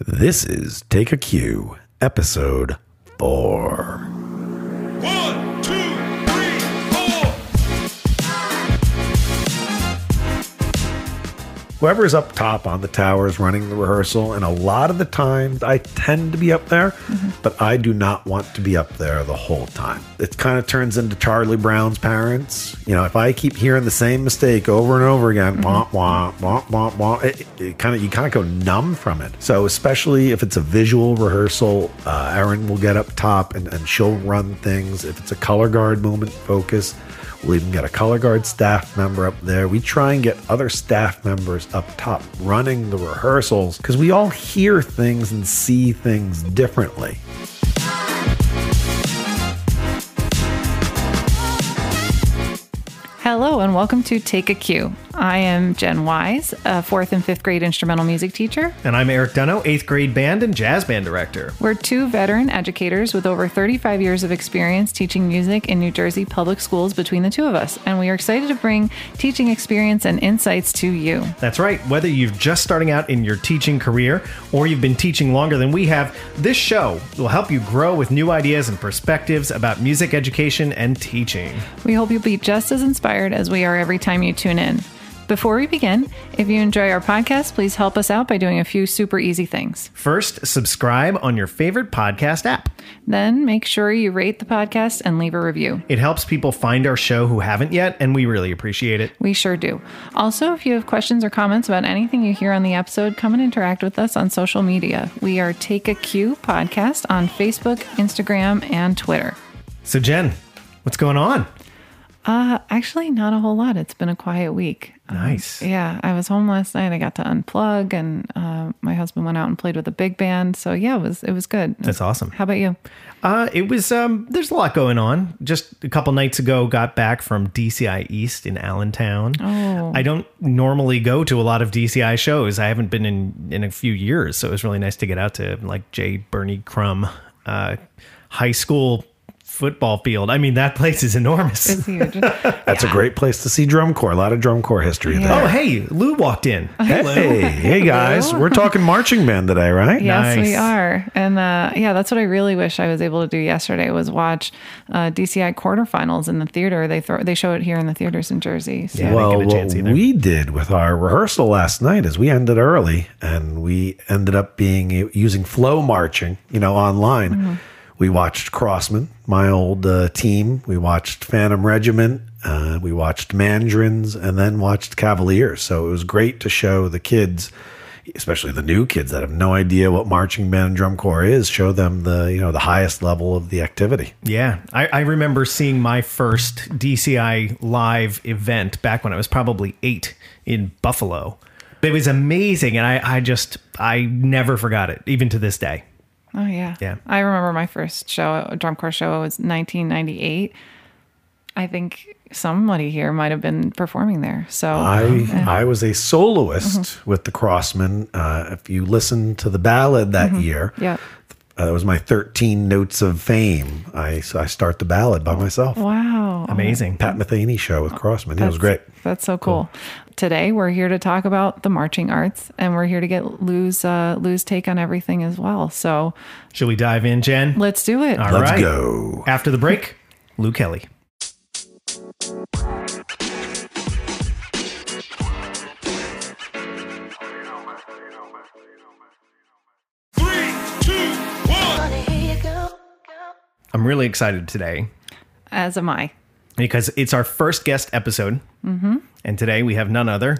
This is Take a Cue, episode 4. Whoever's up top on the tower is running the rehearsal, and a lot of the times I tend to be up there, but I do not want to be up there the whole time. It kind of turns into Charlie Brown's parents. You know, if I keep hearing the same mistake over and over again, womp womp womp womp womp, it, it kind of you kind of go numb from it. So especially if it's a visual rehearsal, uh, Erin will get up top and, and she'll run things. If it's a color guard moment, focus. We'll even got a color guard staff member up there. We try and get other staff members up top running the rehearsals because we all hear things and see things differently. Hello and welcome to Take a Cue. I am Jen Wise, a fourth and fifth grade instrumental music teacher. And I'm Erik Donough, eighth grade band and jazz band director. We're two veteran educators with over 35 years of experience teaching music in New Jersey public schools between the two of us, and we are excited to bring teaching experience and insights to you. That's right, whether you're just starting out in your teaching career or you've been teaching longer than we have, this show will help you grow with new ideas and perspectives about music education and teaching. We hope you'll be just as inspired as we are every time you tune in. Before we begin, if you enjoy our podcast, please help us out by doing a few super easy things. First, subscribe on your favorite podcast app. Then make sure you rate the podcast and leave a review. It helps people find our show who haven't yet, and we really appreciate it. We sure do. Also, if you have questions or comments about anything you hear on the episode, come and interact with us on social media. We are Take a Cue Podcast on Facebook, Instagram, and Twitter. So, Jen, what's going on? Uh, actually, not a whole lot. It's been a quiet week. Um, Nice. yeah, I was home last night. I got to unplug, and uh, my husband went out and played with a big band. So yeah, it was it was good. That's awesome. How about you? Uh, it was um, there's a lot going on. Just a couple nights ago, got back from DCI East in Allentown. Oh. I don't normally go to a lot of DCI shows. I haven't been in in a few years, so it was really nice to get out to like J. Birney Crum uh, High School football field. I mean, that place is enormous. It's huge. That's a great place to see drum corps. A lot of drum corps history oh, there. Oh, hey, Lew walked in. Hey, hey guys, we're talking marching band today, right? Yes, Nice. we are. And uh, yeah, that's what I really wish I was able to do yesterday was watch uh, DCI quarterfinals in the theater. They throw they show it here in the theaters in Jersey. So. Yeah. Well, get a what chance either. we did with our rehearsal last night is we ended early and we ended up being using FloMarching, you know, online. Mm-hmm. We watched Crossmen, my old uh, team. We watched Phantom Regiment. Uh, we watched Mandarins and then watched Cavaliers. So it was great to show the kids, especially the new kids that have no idea what marching band and drum corps is, show them the you know the highest level of the activity. Yeah, I, I remember seeing my first DCI live event back when I was probably eight in Buffalo. It was amazing, and I, I just I never forgot it, even to this day. Oh yeah. Yeah. I remember my first show, a drum corps show was 1998. I think somebody here might have been performing there. So I I was a soloist with the Crossmen. Uh, if you listen to the ballad that year, yeah. uh, that was my 13 notes of fame. I so I start the ballad by myself. Wow. Amazing. Pat Metheny show with Crossmen. Yeah, it was great. That's so cool. Today we're here to talk about the marching arts and we're here to get Lew's uh Lew's take on everything as well. So Should we dive in, Jen? let's do it. All Let's right. go. After the break, Lew Kelly. Three, two, one. I'm really excited today As am I. because it's our first guest episode, mm-hmm. and today we have none other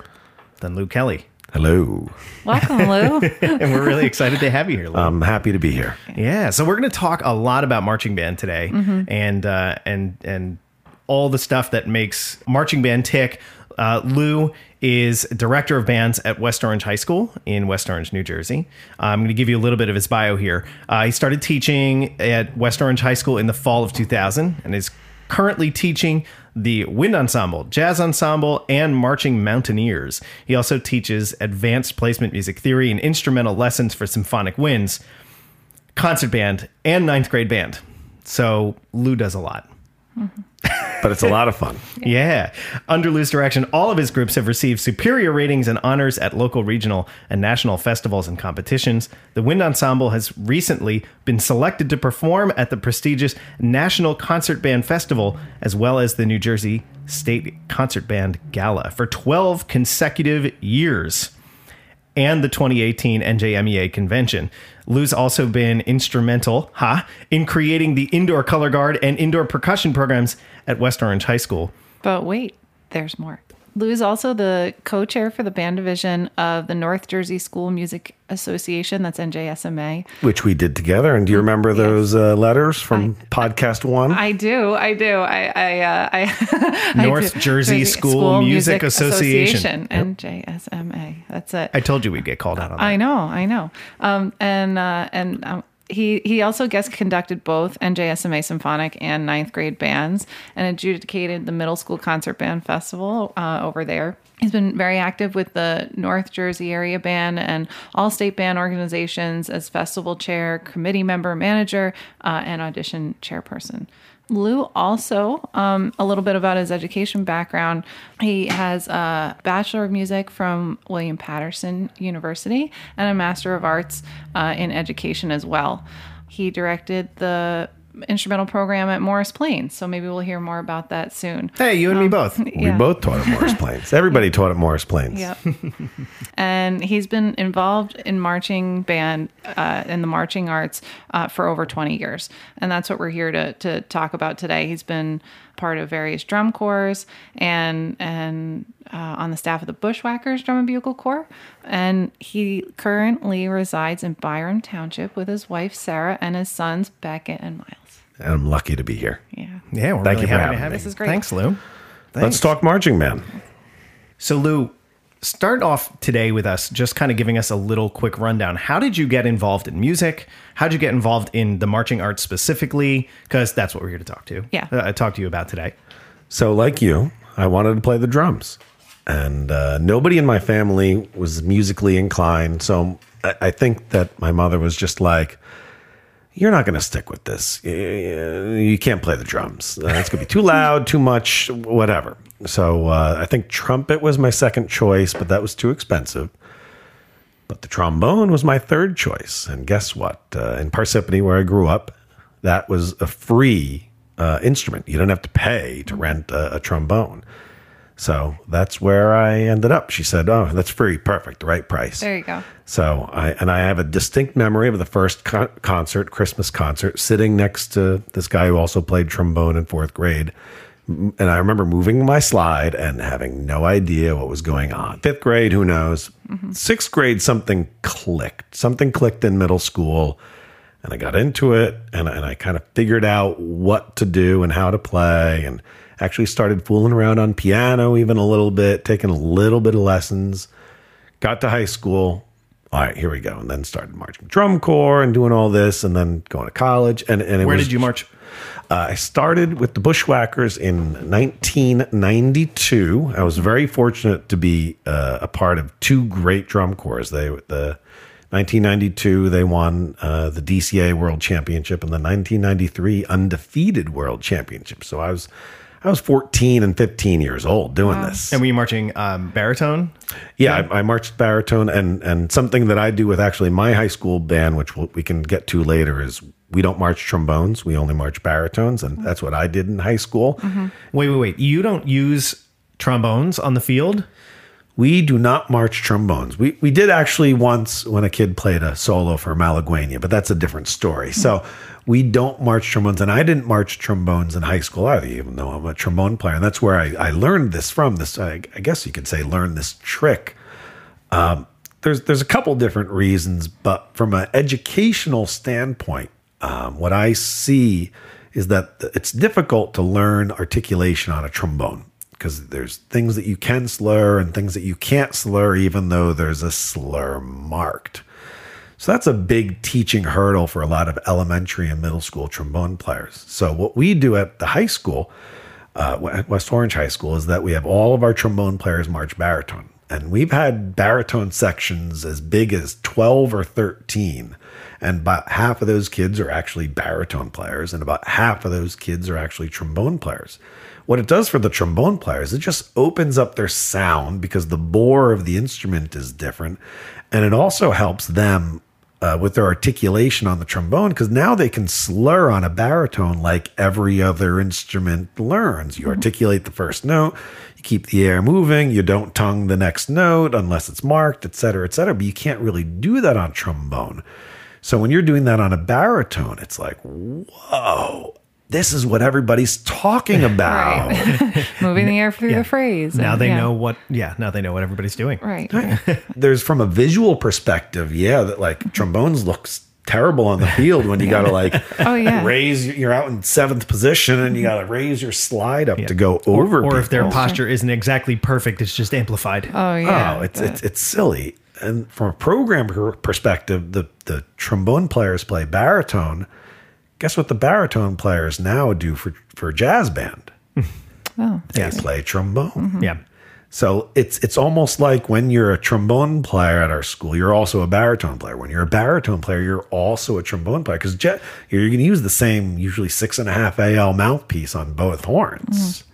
than Lew Kelly, Hello. Welcome, Lew. and we're really excited to have you here, Lew. I'm happy to be here. Yeah, so we're going to talk a lot about marching band today, and uh, and and all the stuff that makes marching band tick. Uh, Lew is director of bands at West Orange High School in West Orange, New Jersey. Uh, I'm going to give you a little bit of his bio here. Uh, he started teaching at West Orange High School in the fall of 2000, and is currently teaching the wind ensemble, jazz ensemble, and marching mountaineers. He also teaches advanced placement music theory and instrumental lessons for symphonic winds concert band and ninth grade band. So Lew does a lot. Mm-hmm. But it's a lot of fun. Yeah. Under Lew's direction, all of his groups have received superior ratings and honors at local, regional, and national festivals and competitions. The Wind Ensemble has recently been selected to perform at the prestigious National Concert Band Festival, as well as the New Jersey State Concert Band Gala for 12 consecutive years and the 2018 NJMEA convention. Lew's also been instrumental, ha, in creating the indoor color guard and indoor percussion programs at West Orange High School. But wait, there's more. Lew is also the co chair for the band division of the North Jersey School Music Association, that's NJSMA. Which we did together. And do you remember those uh, letters from podcast one? I do, I do. I, I, uh, I I North do. Jersey School Music Association. NJSMA. That's it. I told you we'd get called out on that. I know, I know. Um, and uh, and um, he he also guest conducted both NJSMA symphonic and ninth grade bands, and adjudicated the middle school concert band festival uh, over there. He's been very active with the North Jersey area band and all state band organizations as festival chair, committee member, manager, uh, and audition chairperson. Lew also, um, a little bit about his education background. He has a Bachelor of Music from William Paterson University and a Master of Arts uh, in Education as well. He directed the instrumental program at Morris Plains, so maybe we'll hear more about that soon. Hey, you and me both. We both taught at Morris Plains. Everybody taught at Morris Plains. Yep. and he's been involved in marching band uh, and the marching arts uh, for over 20 years. And that's what we're here to, to talk about today. He's been part of various drum corps and and uh, on the staff of the Bushwhackers Drum and Bugle Corps. And he currently resides in Byram Township with his wife Sarah and his sons Beckett and Miles. And I'm lucky to be here. Yeah. Yeah, we're Thank really you for happy to having have me. This is great. Thanks, Lew. Let's talk marching band. So, Lew, start off today with us just kind of giving us a little quick rundown. How did you get involved in music? How did you get involved in the marching arts specifically? Because that's what we're here to talk to. Yeah. Uh, talk to you about today. So, like you, I wanted to play the drums, and uh, nobody in my family was musically inclined. So, I, I think that my mother was just like, "You're not going to stick with this. You can't play the drums. Uh, It's going to be too loud, too much, whatever." So, uh, I think trumpet was my second choice, but that was too expensive. But the trombone was my third choice. And guess what? Uh, in Parsippany, where I grew up, that was a free uh, instrument. You don't have to pay to rent a, a trombone. So that's where I ended up. She said, "Oh, that's free, perfect, the right price." There you go. So I and I have a distinct memory of the first con- concert, Christmas concert, sitting next to this guy who also played trombone in fourth grade. And I remember moving my slide and having no idea what was going on. Fifth grade, who knows? Mm-hmm. Sixth grade, something clicked. Something clicked in middle school, and I got into it, and, and I kind of figured out what to do and how to play, and actually started fooling around on piano even a little bit, taking a little bit of lessons got to high school. All right, here we go. And then started marching drum corps and doing all this, and then going to college. And, and it Where was, did you march? Uh, I started with the Bushwhackers in 1992. I was very fortunate to be uh, a part of two great drum corps. They the 1992 they won uh, the DCA World Championship and the 1993 undefeated World Championship. So I was I was 14 and 15 years old doing this. And were you marching um, baritone? Yeah, I, I marched baritone, and and something that I do with actually my high school band, which we'll, we can get to later, is we don't march trombones, we only march baritones, and that's what I did in high school. Wait, wait, wait. You don't use trombones on the field? We do not march trombones. We we did actually once when a kid played a solo for Malaguena, but that's a different story. So we don't march trombones, and I didn't march trombones in high school either, even though I'm a trombone player. And that's where I, I learned this from. This I, I guess you could say learn this trick. Um, there's there's a couple different reasons, but from an educational standpoint, um, what I see is that it's difficult to learn articulation on a trombone because there's things that you can slur and things that you can't slur, even though there's a slur marked. So that's a big teaching hurdle for a lot of elementary and middle school trombone players. So what we do at the high school, uh, West Orange High School, is that we have all of our trombone players march baritone. And we've had baritone sections as big as 12 or 13. And about half of those kids are actually baritone players, and about half of those kids are actually trombone players. What it does for the trombone players, it just opens up their sound because the bore of the instrument is different. And it also helps them uh, with their articulation on the trombone because now they can slur on a baritone like every other instrument learns. You articulate the first note, you keep the air moving, you don't tongue the next note unless it's marked, et cetera, et cetera. But you can't really do that on trombone. So when you're doing that on a baritone, it's like, whoa, this is what everybody's talking about. Moving the air through Yeah. the phrase. Now and- they yeah. know what. Yeah, now they know what everybody's doing. Right. There's from a visual perspective, yeah, that like trombones looks terrible on the field when you got to like Oh, yeah. raise you're out in seventh position and you got to raise your slide up to go Or, over or if their posture isn't exactly perfect, it's just amplified. Oh, oh yeah. Oh, it's it's uh, it's silly. And from a program perspective, the the trombone players play baritone. Guess what the baritone players now do for for jazz band? oh. They play trombone. Yeah. So it's it's almost like when you're a trombone player at our school, you're also a baritone player. When you're a baritone player, you're also a trombone player because you're going to use the same usually six and a half AL mouthpiece on both horns,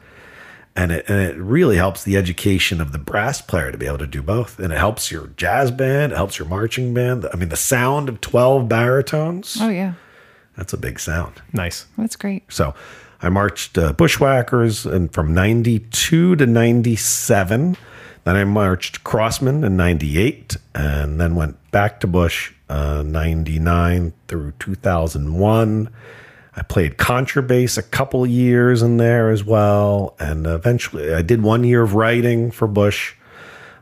and it and it really helps the education of the brass player to be able to do both, and it helps your jazz band, it helps your marching band. I mean, the sound of twelve baritones Oh yeah. That's a big sound. Nice. That's great. So I marched uh, Bushwhackers and from 92 to 97. Then I marched Crossmen in 98 and then went back to Bush uh, 99 through 2001. I played contrabass a couple years in there as well. And eventually I did one year of writing for Bush.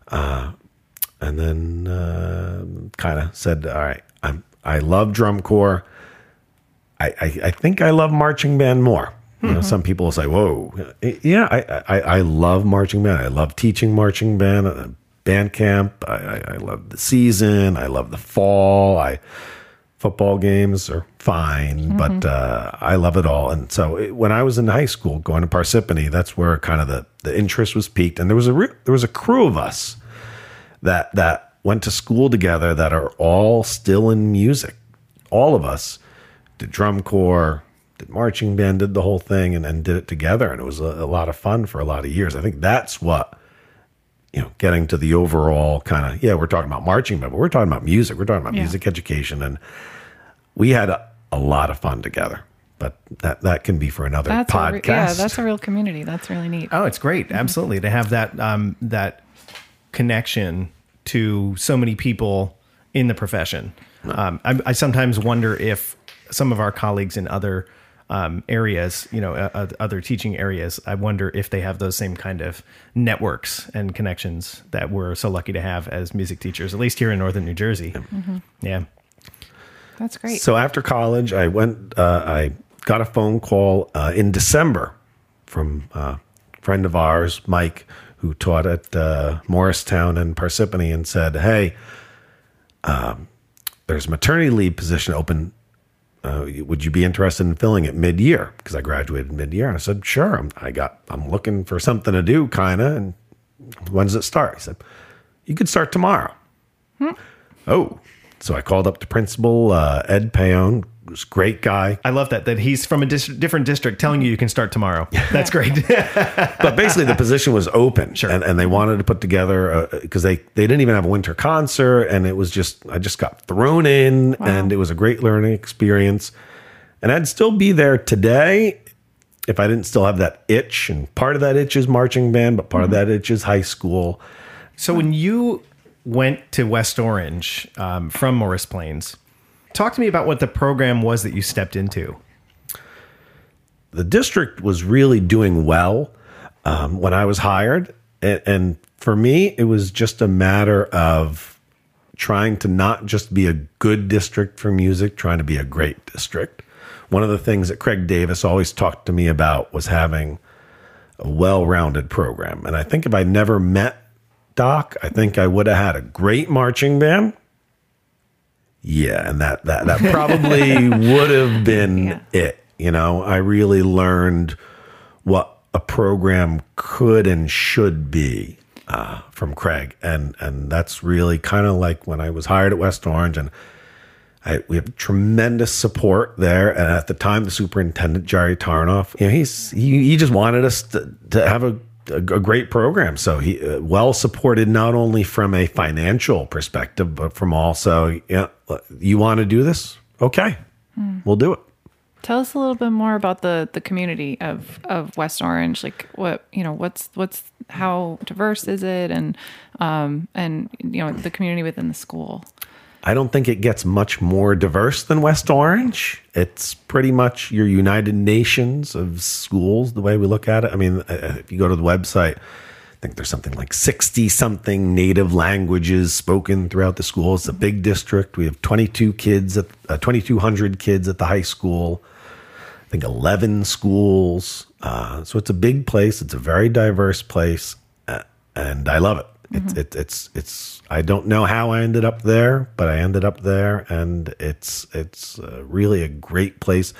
Uh, and then uh, kind of said, all right, I'm, I love drum corps. I, I, I think I love marching band more. You know, some people will say, "Whoa, yeah, I, I, I love marching band. I love teaching marching band, uh, band camp. I, I, I love the season. I love the fall. I football games are fine, but uh, I love it all. And so it, when I was in high school, going to Parsippany, that's where kind of the, the interest was peaked. And there was a re- there was a crew of us that that went to school together that are all still in music. All of us did drum corps, did marching band, did the whole thing, and, and did it together. And it was a, a lot of fun for a lot of years. I think that's what, you know, getting to the overall kind of, yeah, we're talking about marching band, but we're talking about music. We're talking about Yeah. music education. And we had a, a lot of fun together. But that, that can be for another That's podcast. re- yeah. That's a real community. That's really neat. Oh, it's great. Absolutely. To have that um, that connection to so many people in the profession. Um, I, I sometimes wonder if some of our colleagues in other um, areas, you know, uh, uh, other teaching areas, I wonder if they have those same kind of networks and connections that we're so lucky to have as music teachers, at least here in northern New Jersey. Yeah. That's great. So after college, I went. Uh, I got a phone call uh, in December from uh, a friend of ours, Mike, who taught at uh, Morristown and Parsippany, and said, "Hey, um, there's a maternity leave position open. Uh, would you be interested in filling it mid-year? Because I graduated mid-year." And I said, "Sure. I'm, I got. I'm looking for something to do, kind of. And when does it start?" He said, "You could start tomorrow." Oh, so I called up the principal, uh, Ed Payon, was a great guy. I love that, that he's from a dis- different district telling you you can start tomorrow. That's great. But basically, the position was open, Sure. and, and they wanted to put together because they they didn't even have a winter concert, and it was just I just got thrown in, and it was a great learning experience, and I'd still be there today if I didn't still have that itch, and part of that itch is marching band, but part of that itch is high school. So when you went to West Orange um, from Morris Plains, talk to me about what the program was that you stepped into. the district was really doing well um, when I was hired. And, and for me, it was just a matter of trying to not just be a good district for music, trying to be a great district. One of the things that Craig Davis always talked to me about was having a well rounded program. And I think if I never met Doc, I think I would have had a great marching band. Yeah, and that that that probably would have been Yeah. it. You know, I really learned what a program could and should be uh, from Craig, and and that's really kind of like when I was hired at West Orange, and I, we have tremendous support there. And at the time, the superintendent Jerry Tarnoff, you know, he's he, he just wanted us to, to have a, a, a great program. So he uh, well supported not only from a financial perspective, but from also, yeah, you want to do this? Okay, we'll do it. Tell us a little bit more about the the community of of West Orange. Like what you know, what's what's how diverse is it, and um and you know the community within the school. I don't think it gets much more diverse than West Orange. It's pretty much your United Nations of schools, the way we look at it. I mean, uh, if you go to the website, I think there's something like 60 something native languages spoken throughout the school. It's a big district. We have 22 kids, at uh, 2,200 kids at the high school. I think 11 schools. Uh, so it's a big place. It's a very diverse place. Uh, and I love it. It's, it, it's, it's, I don't know how I ended up there, but I ended up there and it's, it's uh, really a great place.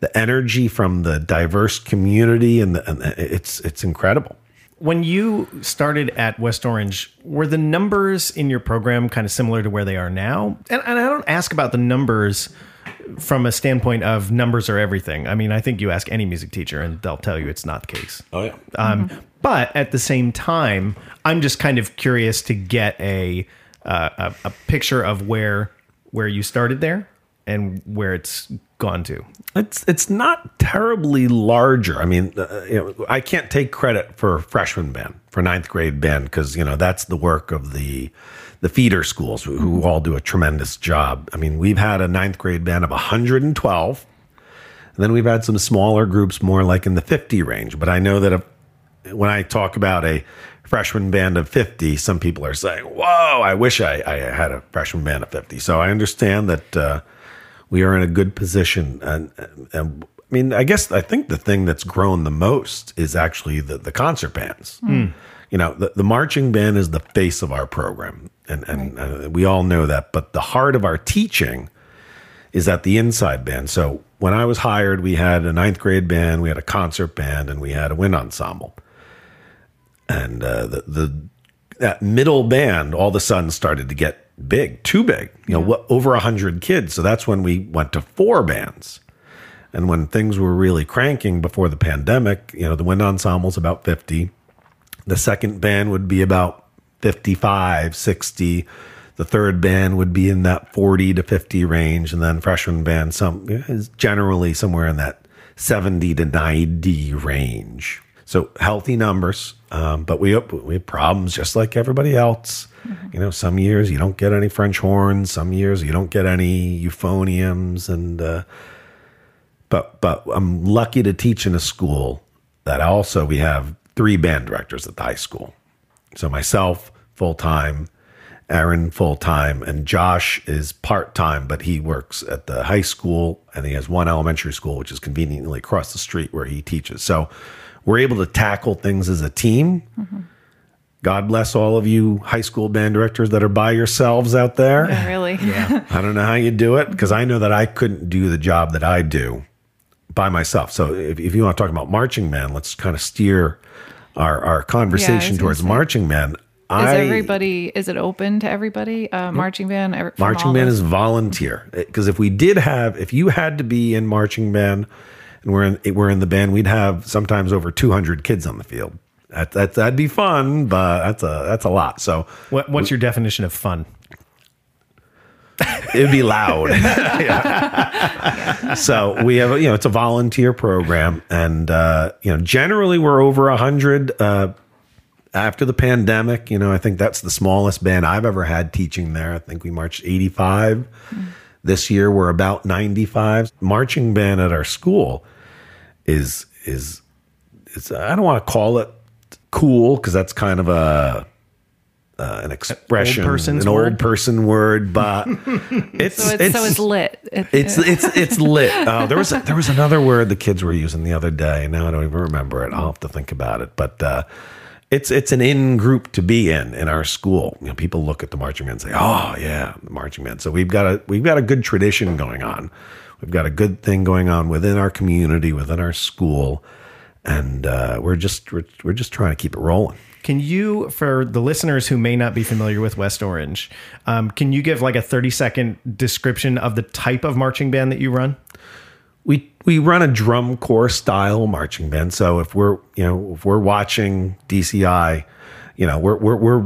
The energy from the diverse community and, the, and it's, it's incredible. When you started at West Orange, were the numbers in your program kind of similar to where they are now? And, and I don't ask about the numbers from a standpoint of numbers are everything. I mean, I think you ask any music teacher and they'll tell you it's not the case. Oh yeah. Um, But at the same time, I'm just kind of curious to get a, uh, a a picture of where where you started there and where it's gone to. It's it's not terribly larger. I mean, uh, you know, I can't take credit for freshman band for ninth grade band because you know that's the work of the the feeder schools who, who all do a tremendous job. I mean, we've had a ninth grade band of 112, and then we've had some smaller groups more like in the 50 range. But I know that when I talk about a freshman band of 50, some people are saying, "Whoa, I wish I, I had a freshman band of 50." So I understand that. Uh, we are in a good position. And, and, I mean, I guess I think the thing that's grown the most is actually the, the concert bands. You know, the, the marching band is the face of our program, and and uh, we all know that. But the heart of our teaching is at the inside band. So when I was hired, we had a ninth grade band, we had a concert band, and we had a wind ensemble. And uh, the the that middle band all of a sudden started to get big, too big. You know, what over a hundred kids. So that's when we went to four bands. And when things were really cranking before the pandemic, you know, the wind ensemble's about 50. The second band would be about 55, 60. The third band would be in that 40 to 50 range. And then freshman band some is generally somewhere in that 70 to 90 range. So healthy numbers, um, but we have, we have problems just like everybody else. You know, some years you don't get any French horns, some years you don't get any euphoniums, and uh, but but I'm lucky to teach in a school that also we have three band directors at the high school. So myself full time, Erin full time, and Josh is part time, but he works at the high school and he has one elementary school, which is conveniently across the street where he teaches. So we're able to tackle things as a team. God bless all of you high school band directors that are by yourselves out there. Really? Yeah. I don't know how you do it because I know that I couldn't do the job that I do by myself. So if, if you want to talk about marching band, let's kind of steer our, our conversation gonna towards say. marching band. Is everybody? Is it open to everybody? Uh, marching band. every- marching band is volunteer because if we did have, if you had to be in marching band and we're in, we're in the band, we'd have sometimes over 200 kids on the field. That, that, that'd be fun, but that's a, that's a lot. So What, what's your definition of fun? it'd be loud. So we have, you know, it's a volunteer program, and uh, you know, generally we're over a hundred. Uh, after the pandemic, you know, I think that's the smallest band I've ever had teaching there. I think we marched eighty-five. This year we're about ninety-five. Marching band at our school is is is I don't want to call it cool because that's kind of a uh, an expression, person's an word? old person word, but it's So it's, so it's lit. It- it's it's it's lit. Uh, there was there was another word the kids were using the other day. And now I don't even remember it. I'll have to think about it. But uh, it's it's an in group to be in in our school. You know, people look at the marching band and say, "Oh yeah, the marching band." So we've got a we've got a good tradition going on. We've got a good thing going on within our community, within our school, and uh, we're just we're, we're just trying to keep it rolling. Can you, for the listeners who may not be familiar with West Orange, um, can you give like a 30 second description of the type of marching band that you run? we we run a drum corps style marching band. So if we're you know if we're watching DCI, you know we're we're we're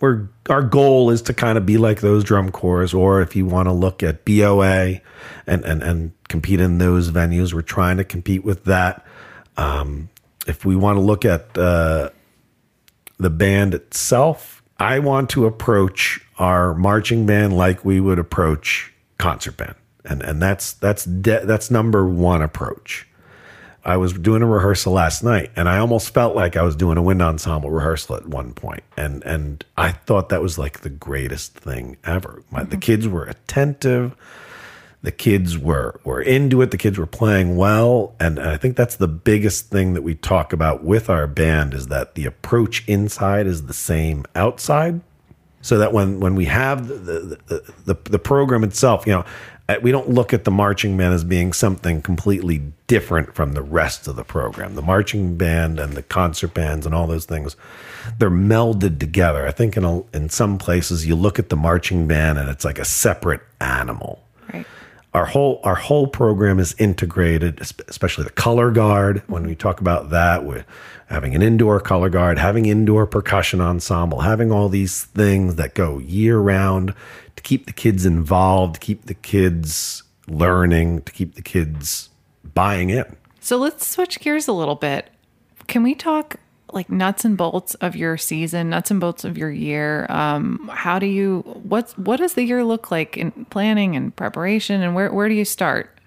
we're our goal is to kind of be like those drum corps. Or if you want to look at BOA and and and compete in those venues, we're trying to compete with that. Um, if we want to look at uh, the band itself, I want to approach our marching band like we would approach concert band, and and that's that's de- that's number one approach. I was doing a rehearsal last night, and I almost felt like I was doing a wind ensemble rehearsal at one point, and and I thought that was like the greatest thing ever. My, The mm-hmm. kids were attentive. The kids were were into it. The kids were playing well and i think that's the biggest thing that we talk about with our band is that the approach inside is the same outside. So that when when we have the the, the, the program itself you know Uh, we don't look at the marching band as being something completely different from the rest of the program. The marching band and the concert bands and all those things they're melded together. I think in a, in some places you look at the marching band and it's like a separate animal. Right. Our whole our whole program is integrated, especially the color guard. When we talk about that, we're having an indoor color guard, having indoor percussion ensemble, having all these things that go year round to keep the kids involved, keep the kids learning, to keep the kids buying in. So let's switch gears a little bit. Can we talk like nuts and bolts of your season, nuts and bolts of your year? Um, how do you what's what does the year look like in planning and preparation, and where where do you start?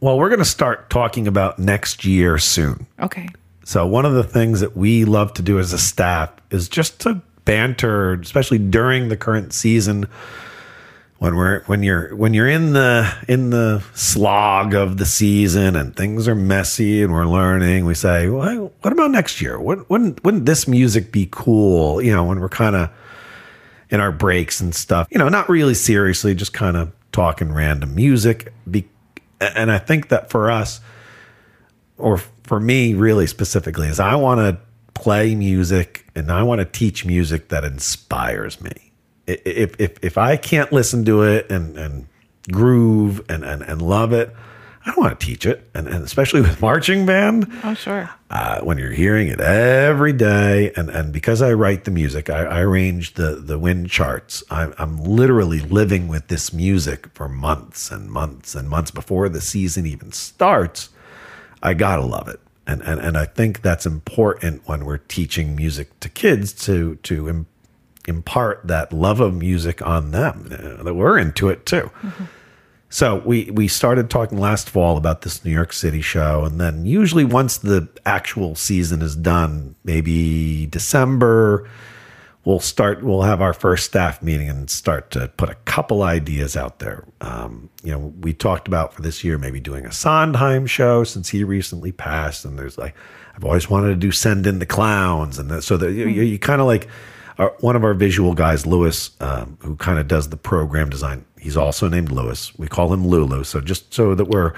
Well, we're going to start talking about next year soon. Okay. So one of the things that we love to do as a staff is just to banter, especially during the current season when we're when you're when you're in the in the slog of the season and things are messy and we're learning, we say, well, what about next year? What, wouldn't wouldn't this music be cool? You know, when we're kind of in our breaks and stuff, you know, not really seriously, just kind of talking random music. And I think that for us, or for me really specifically is I want to play music and I want to teach music that inspires me. If if if I can't listen to it and and groove and and, and love it, I don't want to teach it. And, and especially with marching band, Oh sure. uh, when you're hearing it every day, and, and because I write the music, I, I arrange the, the wind charts. I'm, I'm literally living with this music for months and months and months before the season even starts. I gotta love it, and and, and I think that's important when we're teaching music to kids to to impart that love of music on them uh, that we're into it too. So we we started talking last fall about this New York City show, and then usually once the actual season is done, maybe December, we'll start. We'll have our first staff meeting and start to put a couple ideas out there. Um, you know, we talked about for this year maybe doing a Sondheim show since he recently passed, and there's like I've always wanted to do Send in the Clowns, and so that you, you kind of like our, one of our visual guys, Lewis, um, who kind of does the program design. He's also named Lewis. We call him Lulu. So just so that we're,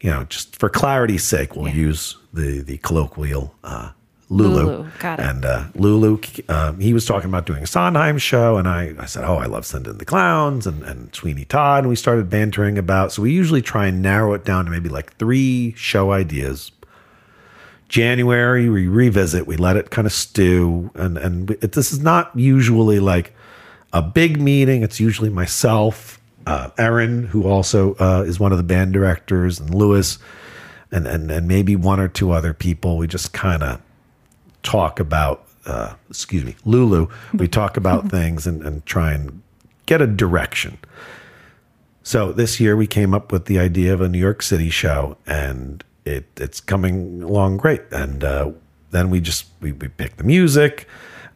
you know, just for clarity's sake, we'll use the the colloquial uh, Lulu. Lulu, got it. And uh, Lulu, um, he was talking about doing a Sondheim show, and I, I said, "Oh, I love Send in the Clowns and, and Sweeney Todd," and we started bantering about. So we usually try and narrow it down to maybe like three show ideas January, we revisit, we let it kind of stew. And, and it, this is not usually like a big meeting. It's usually myself, uh, Erin, who also uh, is one of the band directors, and Lewis, and, and, and maybe one or two other people. We just kind of talk about, uh, excuse me, Lulu. We talk about things and, and try and get a direction. So this year we came up with the idea of a New York City show, and it it's coming along great. And uh, then we just we, we pick the music.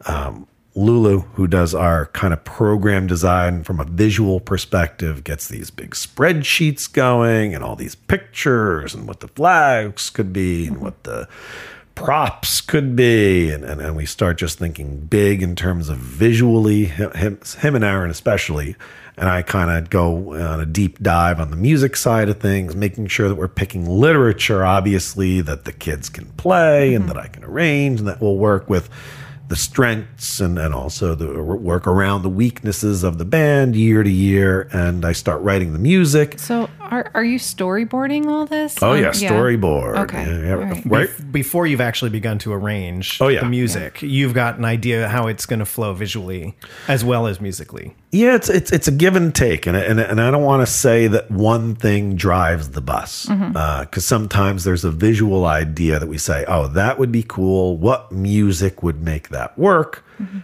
Um, Lulu, who does our kind of program design from a visual perspective, gets these big spreadsheets going and all these pictures and what the flags could be and what the props could be and, and, and we start just thinking big in terms of visually him, him, him and Erin especially and i kind of go on a deep dive on the music side of things making sure that we're picking literature obviously that the kids can play and that i can arrange and that will work with the strengths and, and also the work around the weaknesses of the band year to year and i start writing the music So are are you storyboarding all this? oh Um, yeah storyboard Okay. Yeah, yeah. All right. right Bef- before you've actually begun to arrange Oh, yeah. the music, you've got an idea how it's going to flow visually as well as musically. Yeah, it's it's it's a give and take, and and and I don't want to say that one thing drives the bus mm-hmm. uh, because sometimes there's a visual idea that we say, oh, that would be cool. What music would make that work? Mm-hmm.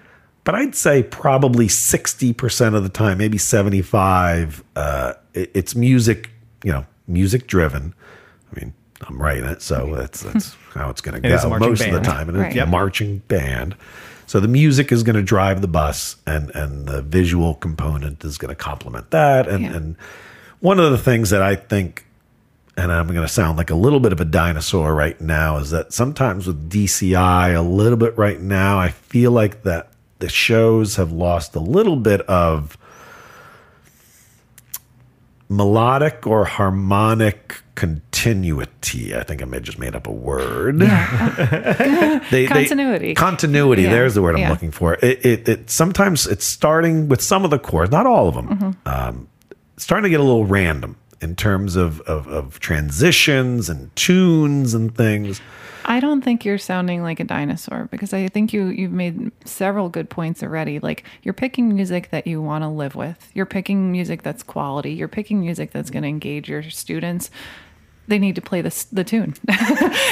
But I'd say probably sixty percent of the time, maybe seventy five, uh, it, it's music, you know, music driven. I mean, I'm writing it, so that's that's how it's going to It is a go marching most of the time, and Right. it's Yep. a marching band. So the music is going to drive the bus, and and the visual component is going to complement that. And Yeah. and one of the things that I think, and I'm going to sound like a little bit of a dinosaur right now, is that sometimes with DCI, a little bit right now, I feel like that the shows have lost a little bit of melodic or harmonic continuity. I think I may just made up a word. They- they- Continuity. continuity. Yeah. There's the word I'm Yeah. looking for. It, it, it sometimes it's starting with some of the chords, not all of them. Mm-hmm. Um, starting to get a little random in terms of, of of transitions and tunes and things. I don't think you're sounding like a dinosaur because I think you you've made several good points already. Like you're picking music that you want to live with. You're picking music that's quality. You're picking music that's going to engage your students. They need to play this the tune,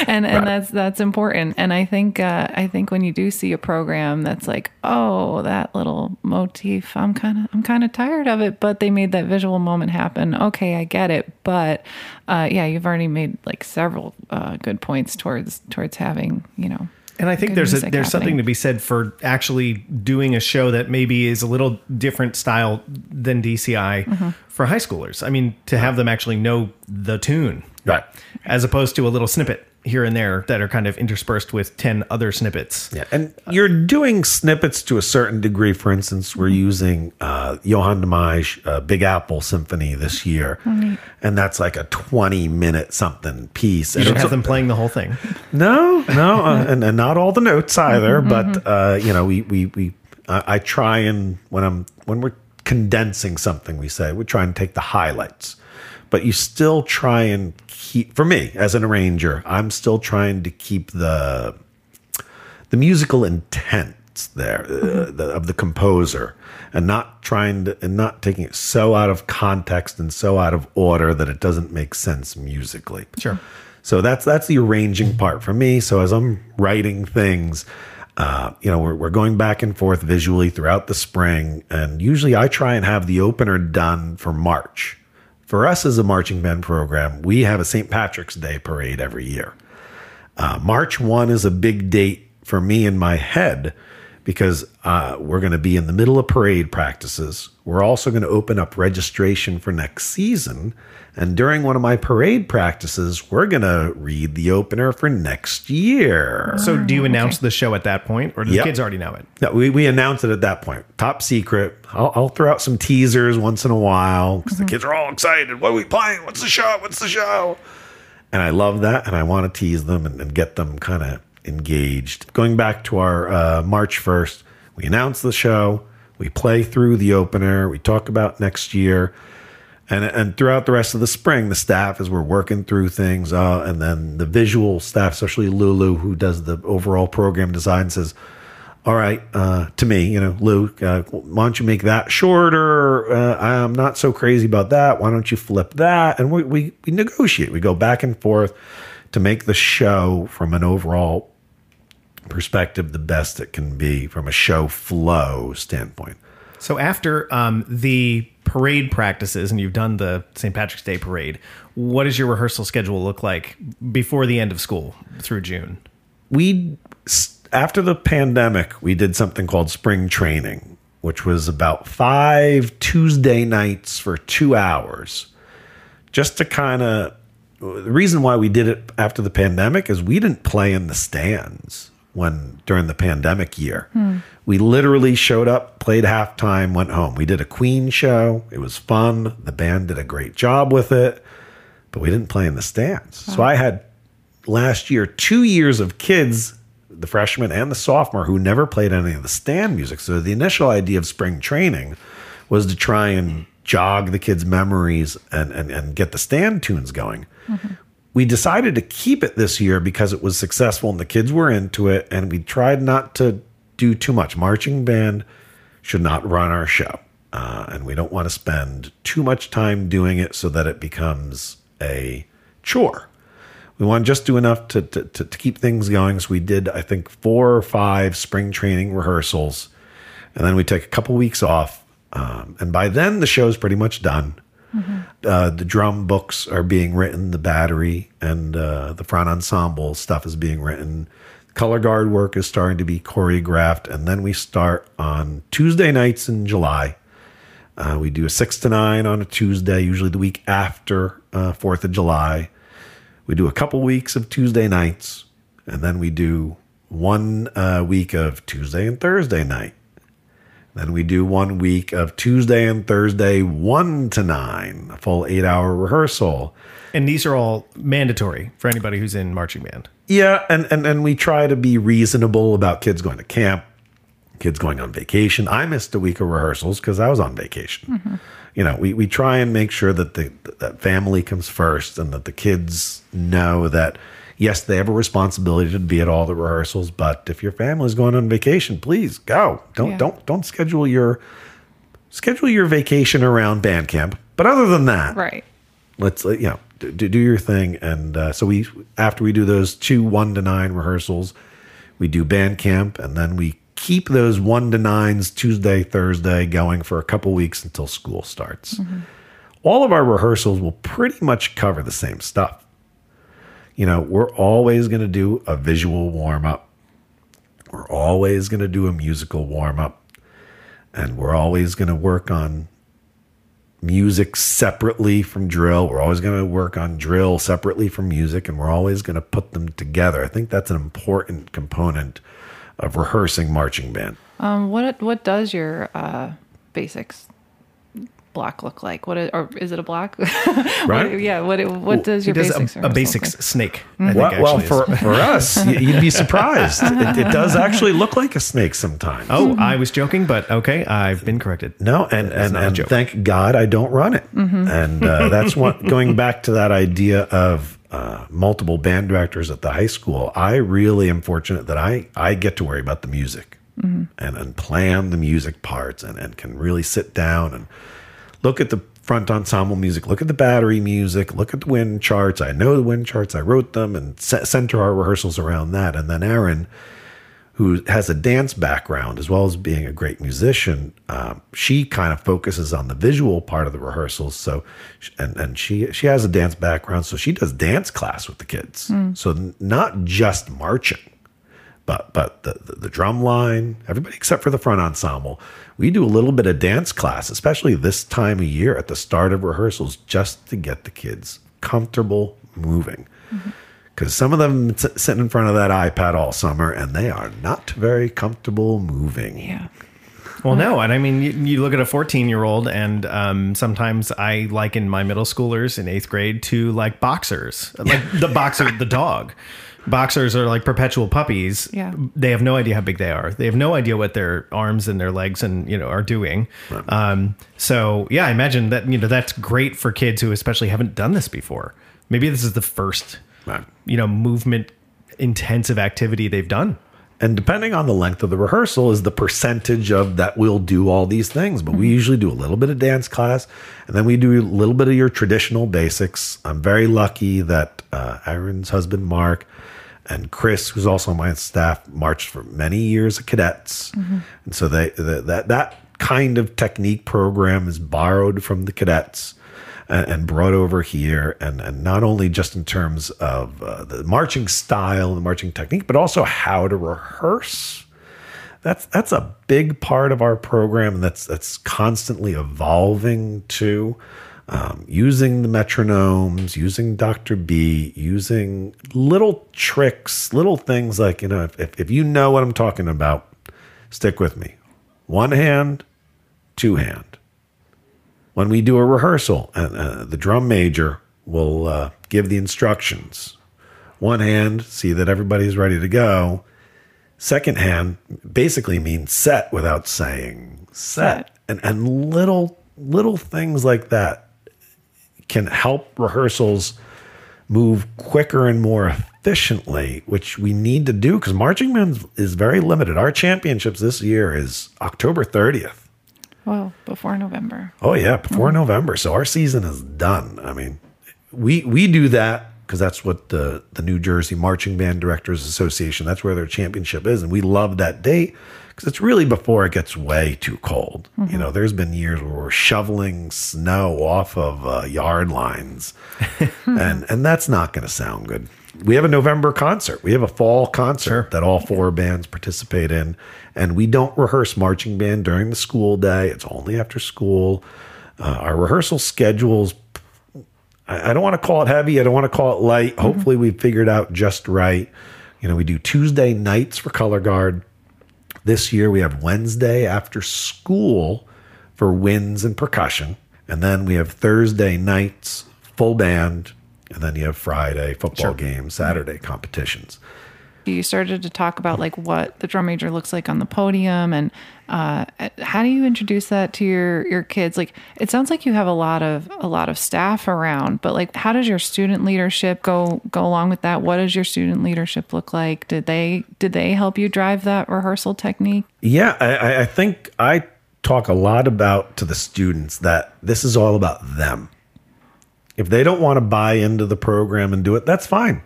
and and that's that's important. And I think uh, I think when you do see a program that's like, oh, that little motif, I'm kind of I'm kind of tired of it, but they made that visual moment happen. Okay, I get it, but uh, yeah, you've already made like several uh, good points towards towards having you know. And I think good there's a, there's something to be said for actually doing a show that maybe is a little different style than DCI Mm-hmm. for high schoolers. I mean, to have them actually know the tune, Right. as opposed to a little snippet here and there that are kind of interspersed with ten other snippets. Yeah, and you're doing snippets to a certain degree. For instance, we're using uh, Johann de Meij, uh, Big Apple Symphony this year, and that's like a 20 minute something piece. You And should have them playing the whole thing. No, no, uh, and, and not all the notes either. But uh, you know, we we we I, I try and when I'm when we're condensing something, we say we try and take the highlights. But you still try and keep. For me, as an arranger, I'm still trying to keep the the musical intent there uh, the, of the composer and not trying to and not taking it so out of context and so out of order that it doesn't make sense musically Sure. so that's that's the arranging part for me so as i'm writing things uh, you know we're, we're going back and forth visually throughout the spring and usually i try and have the opener done for march for us as a marching band program we have a st patrick's day parade every year uh, March 1 is a big date for me in my head because uh, we're going to be in the middle of parade practices. We're also going to open up registration for next season. And during one of my parade practices, we're going to read the opener for next year. So, do you announce the show at that point, or do Yep. the kids already know it? No, we, we announced it at that point. Top secret. I'll, I'll throw out some teasers once in a while because the kids are all excited. What are we playing? What's the show? What's the show? And I love that. And I want to tease them and, and get them kind of engaged. Going back to our uh, March 1st, we announce the show. We play through the opener. We talk about next year. And, and throughout the rest of the spring, the staff, as we're working through things, uh, and then the visual staff, especially Lulu, who does the overall program design, says, all right, uh, to me, you know, Luke, uh, why don't you make that shorter? Uh, I'm not so crazy about that. Why don't you flip that? And we, we, we negotiate. We go back and forth to make the show from an overall perspective the best it can be from a show flow standpoint. So after um, the parade practices, and you've done the St. Patrick's Day parade, what does your rehearsal schedule look like before the end of school through June? we after the pandemic we did something called spring training which was about five tuesday nights for two hours just to kind of the reason why we did it after the pandemic is we didn't play in the stands when during the pandemic year. Hmm. We literally showed up, played halftime, went home. We did a Queen show. It was fun. The band did a great job with it, but we didn't play in the stands. So I had last year two years of kids, the freshman and the sophomore, who never played any of the stand music. So the initial idea of spring training was to try and jog the kids' memories and, and, and get the stand tunes going. Mm-hmm. We decided to keep it this year because it was successful and the kids were into it, and we tried not to do too much. Marching band should not run our show, uh, and we don't want to spend too much time doing it so that it becomes a chore. We want to just do enough to, to, to, to keep things going. So we did, I think, four or five spring training rehearsals, and then we take a couple weeks off. Um, and by then, the show's pretty much done. Uh, the drum books are being written, the battery and uh, the front ensemble stuff is being written. Color guard work is starting to be choreographed, and then we start on Tuesday nights in July. Uh, we do a six to nine on a Tuesday, usually the week after uh, Fourth of July. We do a couple weeks of Tuesday nights, and then we do one uh, week of Tuesday and Thursday night. Then we do one week of Tuesday and Thursday, one to nine, a full eight hour rehearsal. And these are all mandatory for anybody who's in marching band. Yeah, and, and and we try to be reasonable about kids going to camp, kids going on vacation. I missed a week of rehearsals because I was on vacation. Mm-hmm. You know, we, we try and make sure that the that family comes first and that the kids know that yes, they have a responsibility to be at all the rehearsals, but if your family's going on vacation, please go. Don't Yeah. don't don't schedule your schedule your vacation around band camp. But other than that, Right. let's you know do, do your thing and uh, so we after we do those two one to nine rehearsals we do band camp and then we keep those one to nines tuesday thursday going for a couple weeks until school starts all of our rehearsals will pretty much cover the same stuff you know we're always going to do a visual warm-up we're always going to do a musical warm-up and we're always going to work on music separately from drill. We're always going to work on drill separately from music, and we're always going to put them together. I think that's an important component of rehearsing marching band. Um, what what does your uh, basics block look like? What is, or is it a block? Right. What- yeah. What what does He your does basics a, a rehearsal basics look snake. I think Well, well for, for us, you'd be surprised. It, it does actually look like a snake sometimes. Oh, I was joking, but okay, I've been corrected. No, and and, and thank God I don't run it. And uh, that's what going back to that idea of uh, multiple band directors at the high school. I really am fortunate that I I get to worry about the music and and plan the music parts and and can really sit down and look at the front ensemble music, look at the battery music, look at the wind charts. I know the wind charts. I wrote them and center our rehearsals around that. And then Erin who has a dance background as well as being a great musician, um, she kind of focuses on the visual part of the rehearsals. So, and and she she has a dance background, so she does dance class with the kids. So not just marching, but but the, the the drum line, everybody except for the front ensemble, we do a little bit of dance class, especially this time of year at the start of rehearsals, just to get the kids comfortable moving mm-hmm. because some of them s- sitting in front of that iPad all summer and they are not very comfortable moving. Yeah. Well, no, and I mean, you, you look at a 14 year old, and um, sometimes I liken my middle schoolers in eighth grade to like boxers, like the boxer, the dog. Boxers are like perpetual puppies. Yeah. They have no idea how big they are. They have no idea what their arms and their legs and you know are doing. Um, so yeah, I imagine that you know that's great for kids who especially haven't done this before. Maybe this is the first Right. you know movement intensive activity they've done. And depending on the length of the rehearsal is the percentage of that we'll do all these things. But we usually do a little bit of dance class and then we do a little bit of your traditional basics. I'm very lucky that uh, Erin's husband, Mark, and Chris, who's also on my staff, marched for many years of cadets. And so they, the, that, that kind of technique program is borrowed from the cadets and, and brought over here. And, and not only just in terms of uh, the marching style and the marching technique, but also how to rehearse. That's that's a big part of our program, and that's that's constantly evolving too. um, using the metronomes, using Dr. Beat, using little tricks, little things like, you know, if, if, if you know what I'm talking about, stick with me. One hand, two hand. When we do a rehearsal, and uh, the drum major will uh, give the instructions. One hand, see that everybody's ready to go. Second hand basically means set without saying set. Set. And, and little little things like that can help rehearsals move quicker and more efficiently, which we need to do because marching band is very limited. Our championships this year is October 30th. Well, before November. Oh yeah, before mm-hmm. November. So our season is done. I mean, we we do that because that's what the the New Jersey Marching Band Directors Association. That's where their championship is, and we love that date because it's really before it gets way too cold. You know, there's been years where we're shoveling snow off of uh, yard lines, and and that's not going to sound good. We have a November concert. We have a fall concert that all four bands participate in, and we don't rehearse marching band during the school day. It's only after school. Uh, our rehearsal schedules I I don't want to call it heavy. I don't want to call it light. Hopefully, we figured out just right. You know, we do Tuesday nights for color guard. This year, we have Wednesday after school for winds and percussion. And then we have Thursday nights, full band. And then you have Friday football games, Saturday competitions. You started to talk about like what the drum major looks like on the podium, and uh, how do you introduce that to your your kids? Like, it sounds like you have a lot of a lot of staff around, but like, how does your student leadership go go along with that? What does your student leadership look like? Did they did they help you drive that rehearsal technique? Yeah, I, I- I think I talk a lot about to the students that this is all about them. If they don't want to buy into the program and do it, that's fine.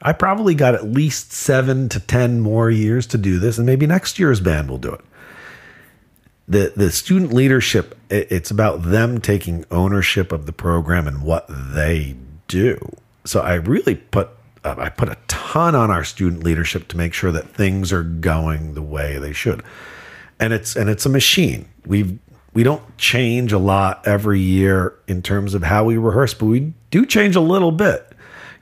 I probably got at least seven to 10 more years to do this, and maybe next year's band will do it. The, the student leadership, it- it's about them taking ownership of the program and what they do. So I really put uh, I put a ton on our student leadership to make sure that things are going the way they should. And it's and it's a machine. We we don't change a lot every year in terms of how we rehearse, but we do change a little bit.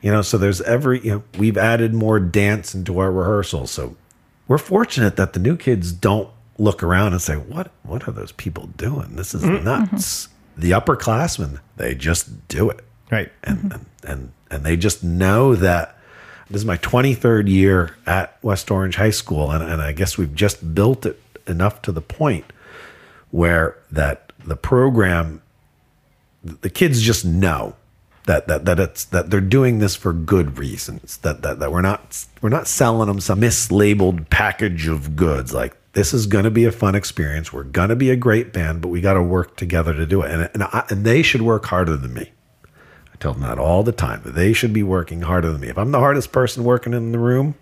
You know, so there's every you know we've added more dance into our rehearsals. So we're fortunate that the new kids don't look around and say, "What what are those people doing? This is mm-hmm. nuts." The upperclassmen, they just do it Right. and mm-hmm. and and and they just know that this is my 23rd year at West Orange High School, and, and I guess we've just built it enough to the point where that the program, the kids just know that that that it's that they're doing this for good reasons. That that that we're not we're not selling them some mislabeled package of goods like. This is going to be a fun experience. We're going to be a great band, but we got to work together to do it. And, and, I, and they should work harder than me. I tell them that all the time. They should be working harder than me. If I'm the hardest person working in the room,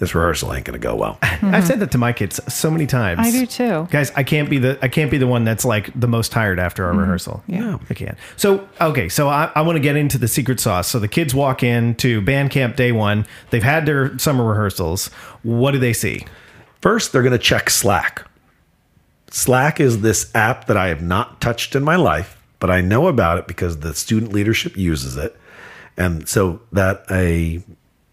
this rehearsal ain't going to go well. I've said that to my kids so many times. I do too. Guys, I can't be the I can't be the one that's like the most tired after our mm-hmm. rehearsal. Yeah. I can't. So okay, so I, I want to get into the secret sauce. So the kids walk in to band camp day one. They've had their summer rehearsals. What do they see? First, they're going to check Slack. Slack is this app that I have not touched in my life, but I know about it because the student leadership uses it. And so that a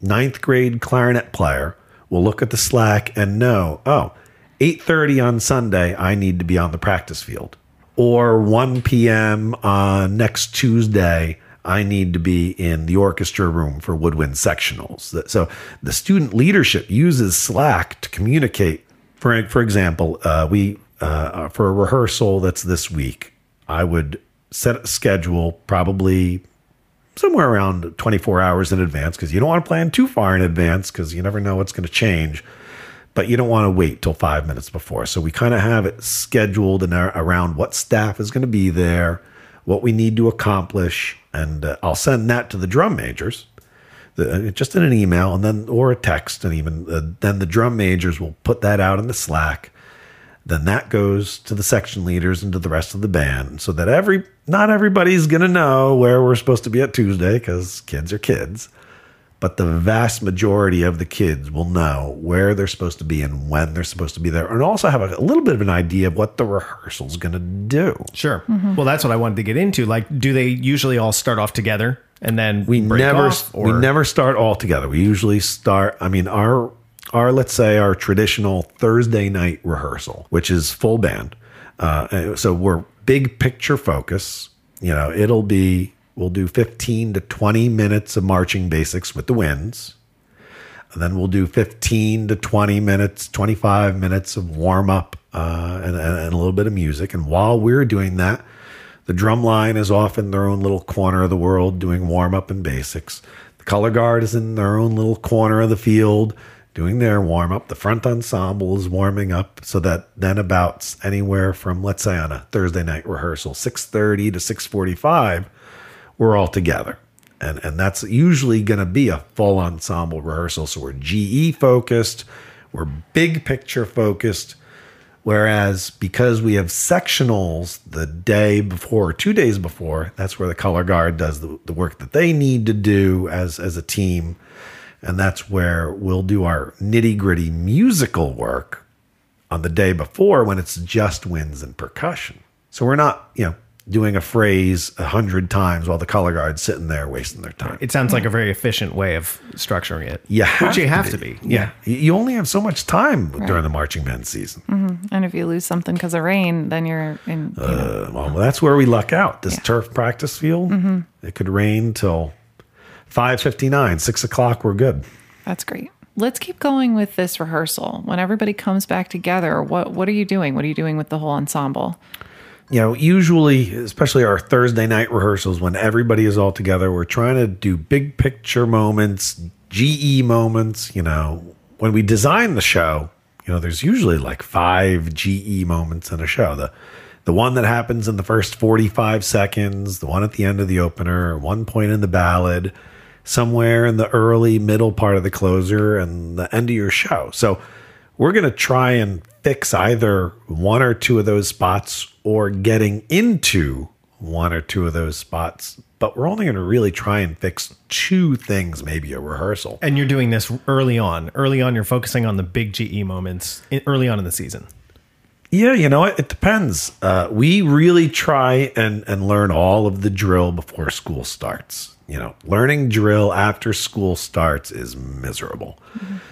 ninth grade clarinet player will look at the Slack and know, oh, 8.30 on Sunday, I need to be on the practice field. Or 1 p.m. on next Tuesday, I need to be in the orchestra room for woodwind sectionals. So the student leadership uses Slack to communicate. For for example, uh, we uh, for a rehearsal that's this week, I would set a schedule probably somewhere around 24 hours in advance because you don't want to plan too far in advance because you never know what's going to change. But you don't want to wait till five minutes before. So we kind of have it scheduled and ar- around what staff is going to be there, what we need to accomplish, and uh, I'll send that to the drum majors, the, uh, just in an email and then or a text, and even uh, then the drum majors will put that out in the Slack. Then that goes to the section leaders and to the rest of the band, so that every not everybody's gonna know where we're supposed to be at Tuesday because kids are kids but the vast majority of the kids will know where they're supposed to be and when they're supposed to be there, and also have a, little bit of an idea of what the rehearsal's going to do. Sure. Well, that's what I wanted to get into. Like, do they usually all start off together and then We break never off, we never start all together. We usually start. I mean, our our let's say our traditional Thursday night rehearsal, which is full band. Uh, so we're big picture focus. You know, it'll be we'll do fifteen to twenty minutes of marching basics with the winds. And then we'll do 15 to 20 minutes, 25 minutes of warm up uh, and and a little bit of music. And while we're doing that, the drum line is off in their own little corner of the world doing warm up and basics. The color guard is in their own little corner of the field doing their warm up. The front ensemble is warming up so that then about anywhere from let's say on a Thursday night rehearsal, 6:30 to 6:45, we're all together. And and that's usually going to be a full ensemble rehearsal. So we're GE focused, we're big picture focused. Whereas because we have sectionals the day before, two days before, that's where the color guard does the, the work that they need to do as as a team. And that's where we'll do our nitty gritty musical work on the day before when it's just winds and percussion. So we're not, you know, doing a phrase a hundred times while the color guard's sitting there wasting their time. It sounds like a very efficient way of structuring it. Yeah. Which you to have be. to be. Yeah. You- You only have so much time during the marching band season. And if you lose something because of rain, then you're in. You Uh, well, that's where we luck out. This turf practice field, it could rain till 5.59, 6 o'clock, we're good. that's great. Let's keep going with this rehearsal. When everybody comes back together, what what are you doing? What are you doing with the whole ensemble? you know, usually, especially our Thursday night rehearsals, when everybody is all together, we're trying to do big picture moments, GE moments. You know, when we design the show, you know, there's usually like five GE moments in a show. The the one that happens in the first 45 seconds, the one at the end of the opener, one point in the ballad, somewhere in the early middle part of the closer, and the end of your show. So we're going to try and fix either one or two of those spots or getting into one or two of those spots. But we're only going to really try and fix two things, maybe a rehearsal. And you're doing this early on. Early on, you're focusing on the big GE moments early on in the season. Yeah, you know what? It depends. Uh, we really try and, and learn all of the drill before school starts. You know, learning drill after school starts is miserable.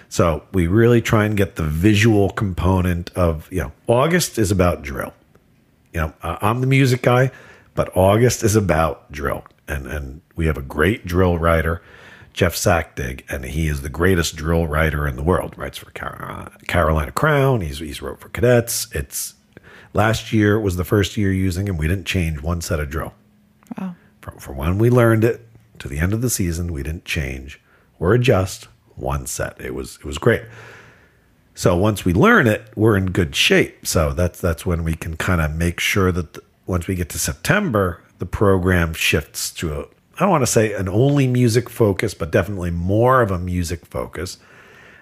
So we really try and get the visual component of, you know, August is about drill. You know, I'm the music guy, but August is about drill. And, and we have a great drill writer, Jeff Sacktig, and he is the greatest drill writer in the world. Writes for Carolina Crown. He's he's wrote for Cadets. It's last year was the first year using him. We didn't change one set of drill. Wow. From, from when we learned it to the end of the season, we didn't change or adjust one set. It was it was great. So once we learn it, we're in good shape. So that's that's when we can kind of make sure that the, once we get to September, the program shifts to a I don't want to say an only music focus, but definitely more of a music focus.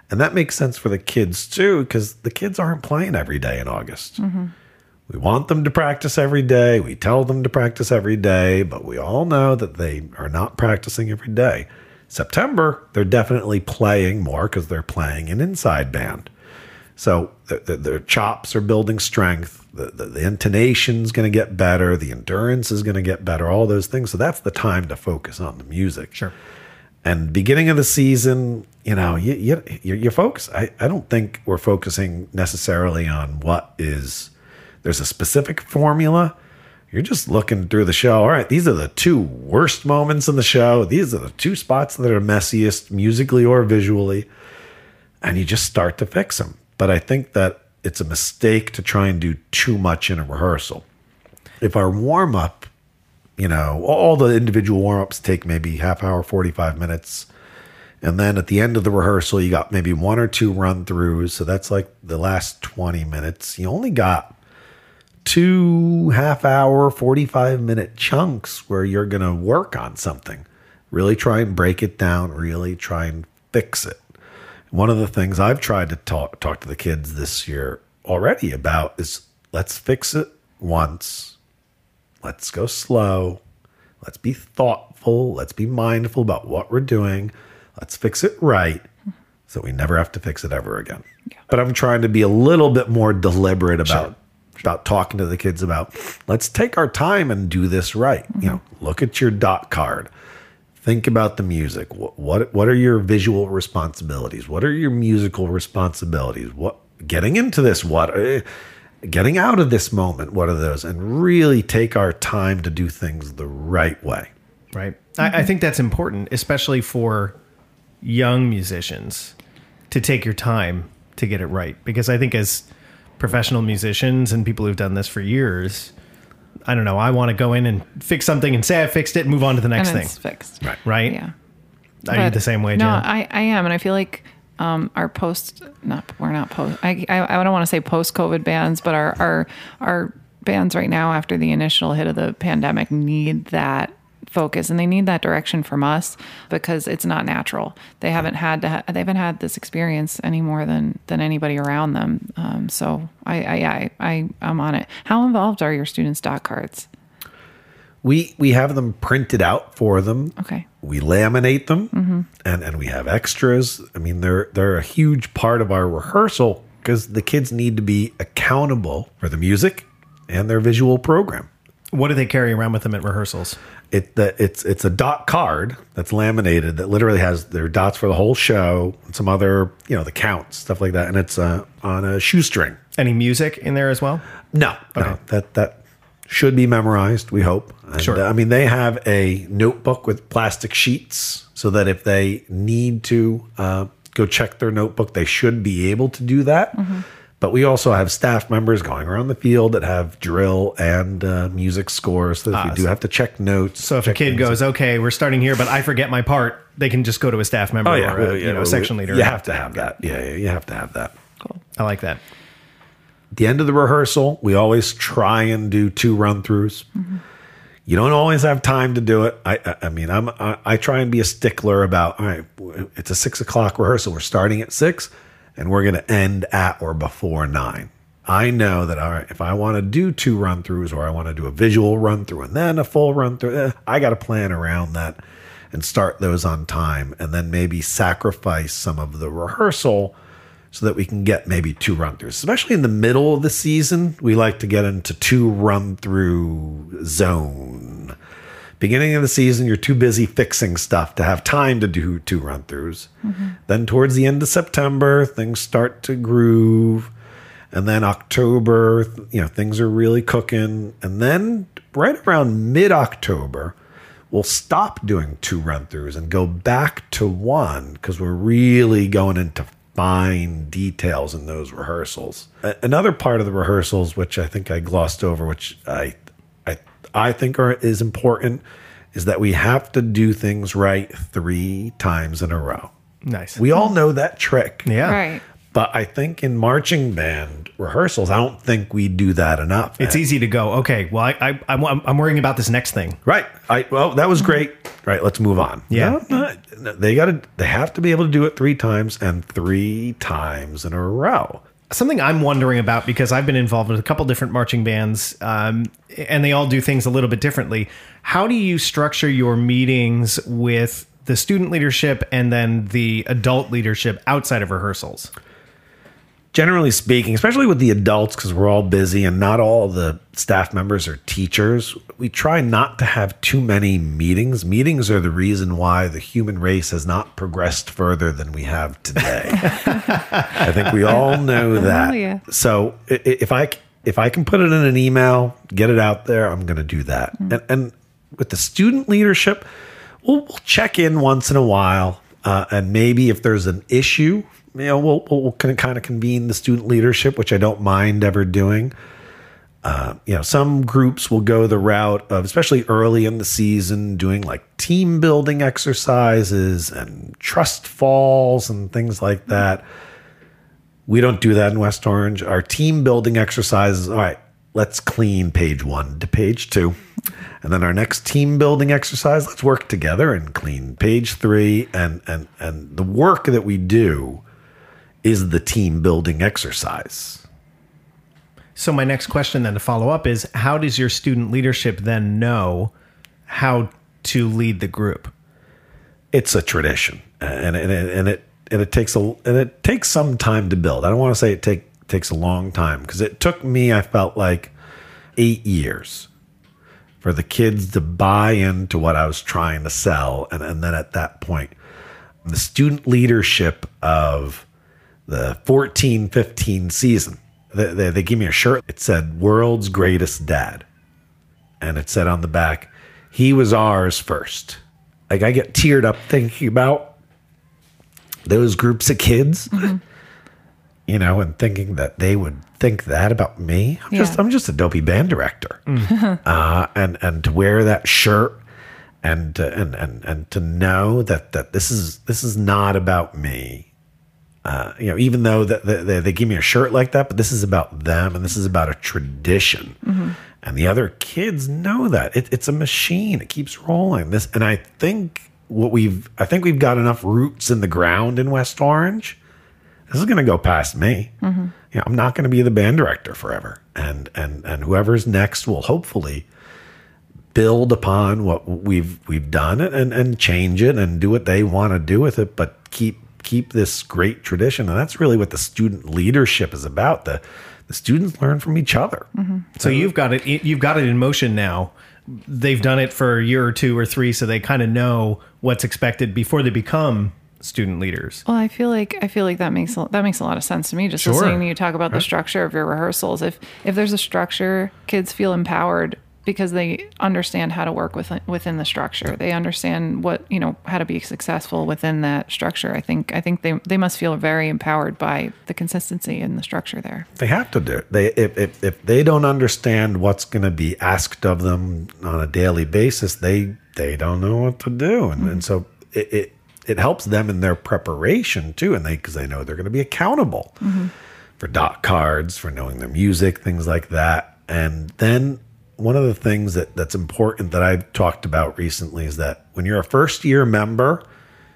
And that makes sense for the kids too, because the kids aren't playing every day in August. Mm-hmm. We want them to practice every day. We tell them to practice every day, but we all know that they are not practicing every day. September, they're definitely playing more because they're playing an inside band. So the, the, their chops are building strength. The, the, the intonation's going to get better. The endurance is going to get better. All those things. So that's the time to focus on the music. Sure. And beginning of the season, you know, you, you, you, you focus. I, I don't think we're focusing necessarily on what is, there's a specific formula. You're just looking through the show. All right, these are the two worst moments in the show. These are the two spots that are messiest musically or visually. And you just start to fix them. But I think that it's a mistake to try and do too much in a rehearsal. If our warm up you know, all the individual warm ups take maybe half hour, 45 minutes. And then at the end of the rehearsal, you got maybe one or two run throughs. So that's like the last 20 minutes. You only got two half hour, 45 minute chunks where you're going to work on something. Really try and break it down, really try and fix it. One of the things I've tried to talk, talk to the kids this year already about is let's fix it once let's go slow. Let's be thoughtful. Let's be mindful about what we're doing. Let's fix it right so we never have to fix it ever again. But I'm trying to be a little bit more deliberate about about talking to the kids about let's take our time and do this right. You know, look at your dot card. Think about the music. What, what what are your visual responsibilities? What are your musical responsibilities? What getting into this what eh, getting out of this moment what are those and really take our time to do things the right way. Right. I, I think that's important, especially for young musicians, to take your time to get it right. Because I think as professional musicians and people who've done this for years, I don't know, I want to go in and fix something and say I fixed it and move on to the next and thing. it's fixed. Right. Right? Yeah. Are you the same way, No, I, I am, and I feel like um, our post not we're not post. I I, I don't want to say post COVID bands, but our our our bands right now after the initial hit of the pandemic need that focus and they need that direction from us because it's not natural. They haven't had to ha- they haven't had this experience any more than than anybody around them. Um, so I I, I I I'm on it. How involved are your students' dot cards? We we have them printed out for them. Okay. We laminate them, and and we have extras. I mean, they're they're a huge part of our rehearsal because the kids need to be accountable for the music and their visual program. what do they carry around with them at rehearsals? It the, it's it's a dot card that's laminated that literally has their dots for the whole show, and some other you know the counts stuff like that, and it's uh, on a shoestring. Any music in there as well? No, no, that that should be memorized. We hope. And, Sure. uh, I mean, they have a notebook with plastic sheets, so that if they need to uh, go check their notebook, they should be able to do that. But we also have staff members going around the field that have drill and uh, music scores. So we do have to check notes, So if a kid goes, okay, we're starting here, but I forget my part, they can just go to a staff member oh yeah, or a, well, you know, well, section leader. You have to have that. Yeah, yeah, you have to have that. Cool. I like that. At the end of the rehearsal, we always try and do two run throughs. You don't always have time to do it. I, I, I mean, I'm, I, I try and be a stickler about. All right, it's a six o'clock rehearsal. We're starting at six, and we're going to end at or before nine. I know that. All right, if I want to do two run throughs, or I want to do a visual run through and then a full run through, eh, I got to plan around that and start those on time, and then maybe sacrifice some of the rehearsal so that we can get maybe two run throughs. Especially in the middle of the season, we like to get into two run through zone. Beginning of the season, you're too busy fixing stuff to have time to do two run throughs. Mm-hmm. Then towards the end of September, things start to groove. And then October, you know, things are really cooking. And then right around mid October, we'll stop doing two run throughs and go back to one because we're really going into fine details in those rehearsals. Another part of the rehearsals, which I think I glossed over, which I I I think are is important, is that we have to do things right three times in a row. Nice. We all know that trick. yeah. Right. But I think in marching band rehearsals, I don't think we do that enough. It's easy to go, okay, well, I, I, I'm, I'm worrying about this next thing. Right. I well, that was great. Right. Let's move on. Yeah. No, no, no, they got to. They have to be able to do it three times and three times in a row. Something I'm wondering about because I've been involved with a couple different marching bands, um, and they all do things a little bit differently. How do you structure your meetings with the student leadership and then the adult leadership outside of rehearsals? Generally speaking, especially with the adults, because we're all busy and not all the staff members are teachers, we try not to have too many meetings. Meetings are the reason why the human race has not progressed further than we have today. I think we all know that. yeah. So if I if I can put it in an email, get it out there, I'm going to do that. And, and with the student leadership, we'll, we'll check in once in a while, uh, and maybe if there's an issue, you know, we'll we'll, kind of convene the student leadership, which I don't mind ever doing. Uh, you know, some groups will go the route of, especially early in the season, doing like team building exercises and trust falls and things like that. We don't do that in West Orange. Our team building exercises, all right, let's clean page one to page two. And then our next team building exercise, let's work together and clean page three. And and and the work that we do is the team building exercise. So my next question then to follow up is how does your student leadership then know how to lead the group? it's a tradition, and and it, and it and it takes a and it takes some time to build. I don't want to say it take takes a long time because it took me. I felt like eight years for the kids to buy into what I was trying to sell, and and then at that point, the student leadership of the 14 15 season. They, they, they gave me a shirt. It said world's greatest dad. And it said on the back he was ours first. Like i get teared up thinking about those groups of kids you know and thinking that they would think that about me. I'm just i'm just a dopey band director. Uh, and and to wear that shirt and to, and and and to know that that this is this is not about me uh, you know, even though that that- they, they give me a shirt like that, but this is about them and this is about a tradition. And the other kids know that it, it's a machine. It keeps rolling. This, and I think what we've, I think we've got enough roots in the ground in West Orange. This is going to go past me. You know, I'm not going to be the band director forever, and and and whoever's next will hopefully build upon what we've we've done it and and change it and do what they want to do with it but keep keep this great tradition and that's really what the student leadership is about the the students learn from each other mm-hmm. So you've got it. You've got it in motion now. They've done it for a year or two or three, so they kind of know what's expected before they become student leaders. Well, I feel like I feel like that makes a, that makes a lot of sense to me. Just Sure. listening to you talk about the structure of your rehearsals. If if there's a structure, kids feel empowered because they understand how to work within within the structure. They understand what you know how to be successful within that structure. I think I think they they must feel very empowered by the consistency in the structure there. they have to do it they if if, if they don't understand what's going to be asked of them on a daily basis they they don't know what to do and, and so it, it it helps them in their preparation too and they because they know they're going to be accountable mm-hmm. for dot cards for knowing their music things like that and then one of the things that that's important that I've talked about recently is that when you're a first year member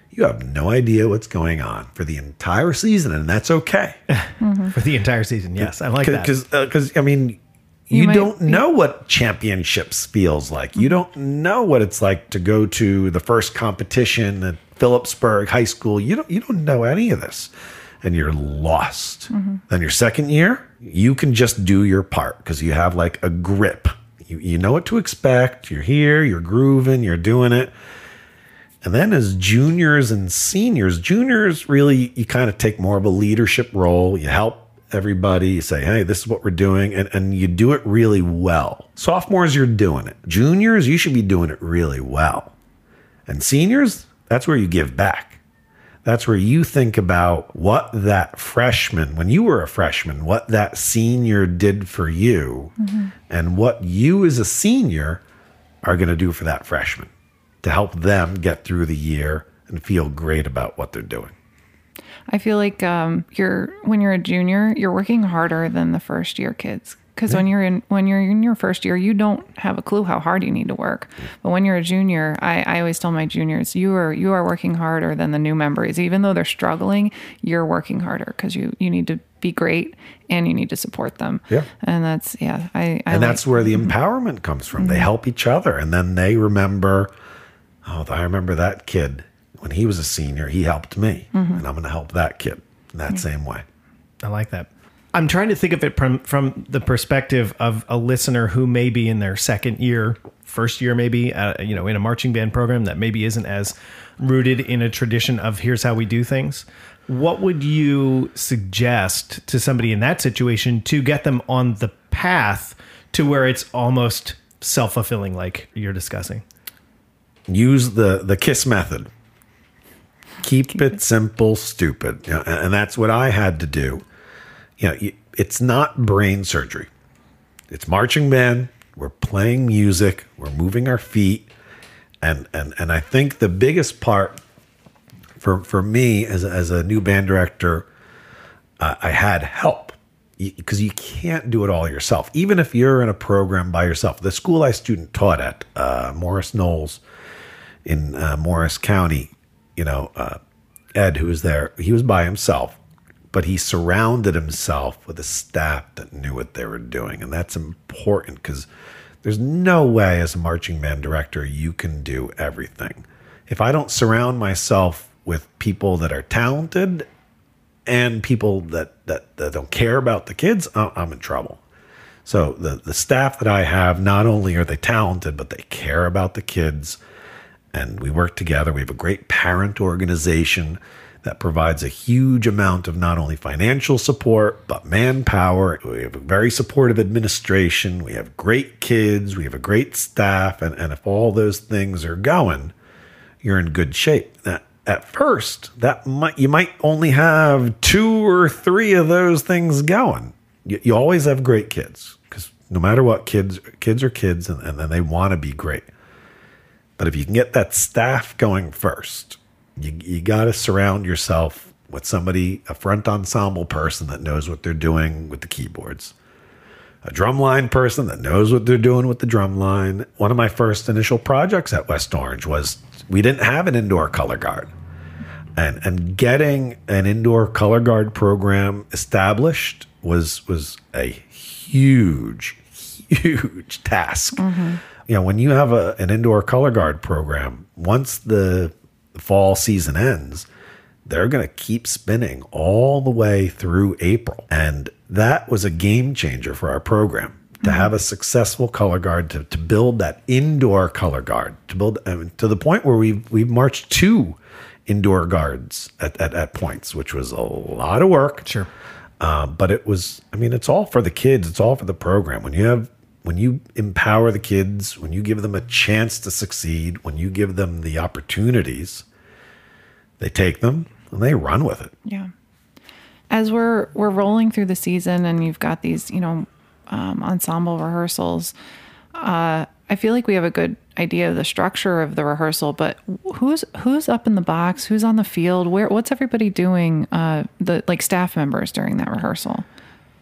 you have no idea what's going on for the entire season and that's okay for the entire season. Yes, I like that. because because uh, I mean, you, You might don't be- know what championships feels like. You mm-hmm. don't know what it's like to go to the first competition at Phillipsburg High School. You don't you don't know any of this, and you're lost. Mm-hmm. Then your second year, you can just do your part because you have like a grip. You you know what to expect. You're here. You're grooving. You're doing it. And then as juniors and seniors, juniors really, you kind of take more of a leadership role. You help everybody. You say, hey, this is what we're doing. And, and you do it really well. Sophomores, you're doing it. Juniors, you should be doing it really well. And seniors, that's where you give back. That's where you think about what that freshman, when you were a freshman, what that senior did for you and what you as a senior are going to do for that freshman to help them get through the year and feel great about what they're doing. I feel like um, you're when you're a junior, you're working harder than the first year kids. Because when you're in when you're in your first year, you don't have a clue how hard you need to work. But when you're a junior, I, I always tell my juniors, you are you are working harder than the new members. Even though they're struggling, you're working harder because you you need to be great and you need to support them. Yeah. and that's yeah. I, I and like- that's where the empowerment comes from. They help each other, and then they remember, oh, I remember that kid when he was a senior. He helped me, mm-hmm. and I'm going to help that kid in that same way. I like that. I'm trying to think of it from from the perspective of a listener who may be in their second year, first year, maybe, uh, you know, in a marching band program that maybe isn't as rooted in a tradition of here's how we do things. What would you suggest to somebody in that situation to get them on the path to where it's almost self fulfilling, like you're discussing? use the the kiss method keep it simple stupid You and and that's what i had to do you know it's not brain surgery. It's marching band. We're playing music. We're moving our feet. And and and i think the biggest part for for me as as a new band director uh, i had help. Because you can't do it all yourself. Even if you're in a program by yourself the school i student taught at uh, Morris Knolls in uh, Morris County, you know, uh, Ed, who was there, he was by himself, but he surrounded himself with a staff that knew what they were doing. And that's important because there's no way as a marching band director you can do everything. if I don't surround myself with people that are talented and people that that, that don't care about the kids, I'm in trouble. So the the staff that I have, not only are they talented, but they care about the kids, and we work together. We have a great parent organization that provides a huge amount of not only financial support but manpower. We have a very supportive administration. We have great kids. We have a great staff, and and if all those things are going, you're in good shape. Now, at first, that might you might only have two or three of those things going. You, you always have great kids because no matter what, kids kids are kids, and, and they want to be great. But if you can get that staff going first, you you got to surround yourself with somebody, a front ensemble person that knows what they're doing with the keyboards a drumline person that knows what they're doing with the drumline. One of my first initial projects at West Orange was we didn't have an indoor color guard. And and getting an indoor color guard program established was was a huge, huge task. Mm-hmm. You know, when you have a, an indoor color guard program, once the fall season ends, they're going to keep spinning all the way through April. And that was a game changer for our program to have a successful color guard, to, to build that indoor color guard, to build I mean, to the point where we've, we've marched two indoor guards at, at, at points, which was a lot of work. Sure. Uh, but it was, I mean, it's all for the kids. It's all for the program. When you have, when you empower the kids, when you give them a chance to succeed, when you give them the opportunities, they take them and they run with it. Yeah. As we're we're rolling through the season and you've got these, you know, um, ensemble rehearsals, uh, I feel like we have a good idea of the structure of the rehearsal, but who's who's up in the box, who's on the field, where what's everybody doing, uh, the like staff members during that rehearsal?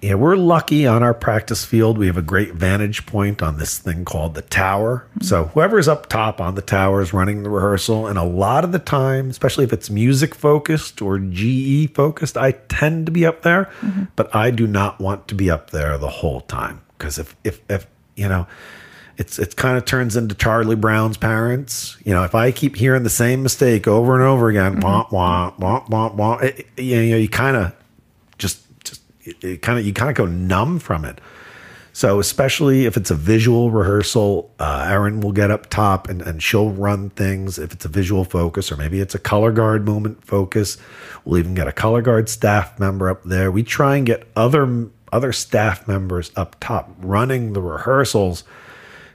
Yeah, we're lucky on our practice field. We have a great vantage point on this thing called the tower. So whoever's up top on the tower is running the rehearsal. And a lot of the time, especially if it's music focused or GE focused, I tend to be up there, but I do not want to be up there the whole time. Because if, if, if, you know, it's it kind of turns into Charlie Brown's parents. You know, if I keep hearing the same mistake over and over again, mm-hmm. wah wah wah wah wah, it, you know, you kind of it, kind of you kind of go numb from it. So especially if it's a visual rehearsal, uh, Erin will get up top and, and she'll run things. If it's a visual focus, or maybe it's a color guard movement focus, we'll even get a color guard staff member up there. We try and get other other staff members up top running the rehearsals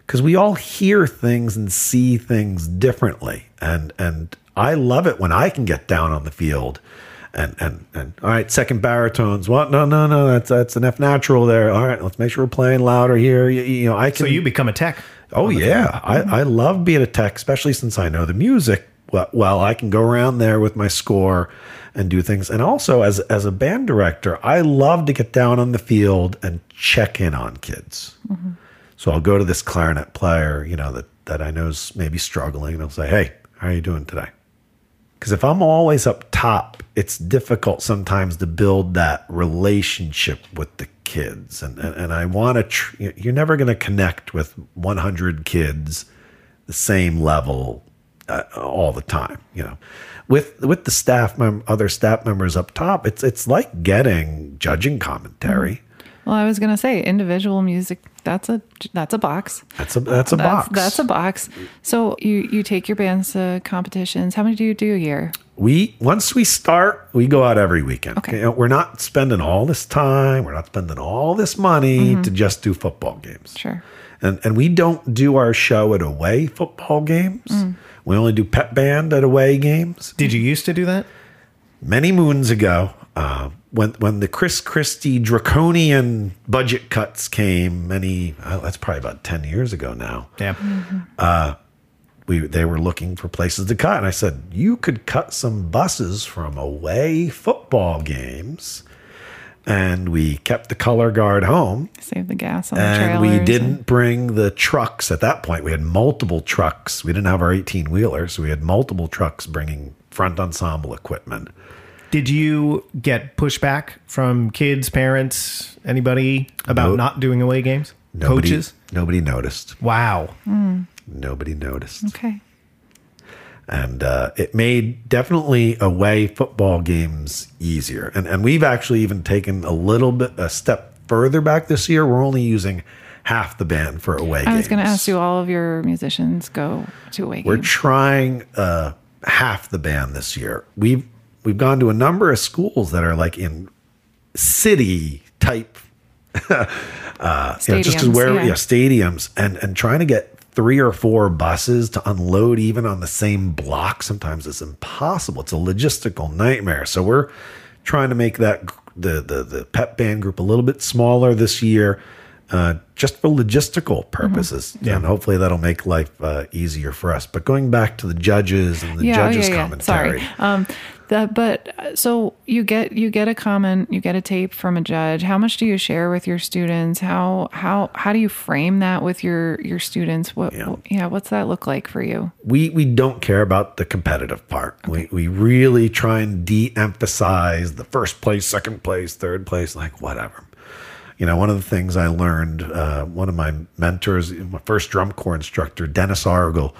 because we all hear things and see things differently and and i love it when i can get down on the field and and and all right second baritones. What? No no no that's that's an f natural there. All right let's make sure we're playing louder here. You, you know i can So you become a tech. oh yeah. I, I love being a tech especially since i know the music well, i can go around there with my score and do things. And also as as a band director i love to get down on the field and check in on kids. So I'll go to this clarinet player, you know, that, that I know's maybe struggling, and I'll say, Hey, how are you doing today? Because if I'm always up top, it's difficult sometimes to build that relationship with the kids. And, and, and I want to, tr- you're never going to connect with 100 kids the same level uh, all the time, you know. With with the staff mem- other staff members up top, it's it's like getting judging commentary. Well, I was gonna say individual music. That's a that's a box. That's a that's a That's, box. that's a box. So you you take your bands to competitions. How many do you do a year? we once we start, we go out every weekend. Okay. You we're not spending all this time, we're not spending all this money mm-hmm. to just do football games. Sure. And and we don't do our show at away football games. Mm. We only do pep band at away games. Did you used to do that? Many moons ago, uh, when when the Chris Christie draconian budget cuts came, many oh, that's probably about ten years ago now. Yeah. Mm-hmm. Uh, we they were looking for places to cut. And i said you could cut some buses from away football games. And we kept the color guard home. Save the gas on the and we didn't bring the trucks. At that point we had multiple trucks. We didn't have our 18 wheeler so we had multiple trucks bringing front ensemble equipment Did you get pushback from kids, parents, anybody about Nope. not doing away games? nobody Coaches? nobody noticed Wow. nobody noticed Okay. And uh, it made definitely away football games easier. And, and we've actually even taken a little bit, a step further back this year. We're only using half the band for away games. I was going to ask you, all of your musicians go to away We're games? trying uh, half the band this year. We've we've gone to a number of schools that are like in city type, uh, you know, just as Stadiums, where yeah. yeah. stadiums, and and trying to get three or four buses to unload even on the same block sometimes is impossible. It's a logistical nightmare. So we're trying to make that the the the pep band group a little bit smaller this year. Uh, just for logistical purposes, and hopefully that'll make life uh, easier for us. But going back to the judges and the judges' commentary, Sorry. Um, that, but so you get you get a comment, you get a tape from a judge. How much do you share with your students? How how how do you frame that with your your students? What Yeah. yeah, what's that look like for you? we we don't care about the competitive part. We we really try and de-emphasize the first place, second place, third place, like whatever. You know, one of the things I learned, uh, one of my mentors, my first drum corps instructor, Dennis Argel,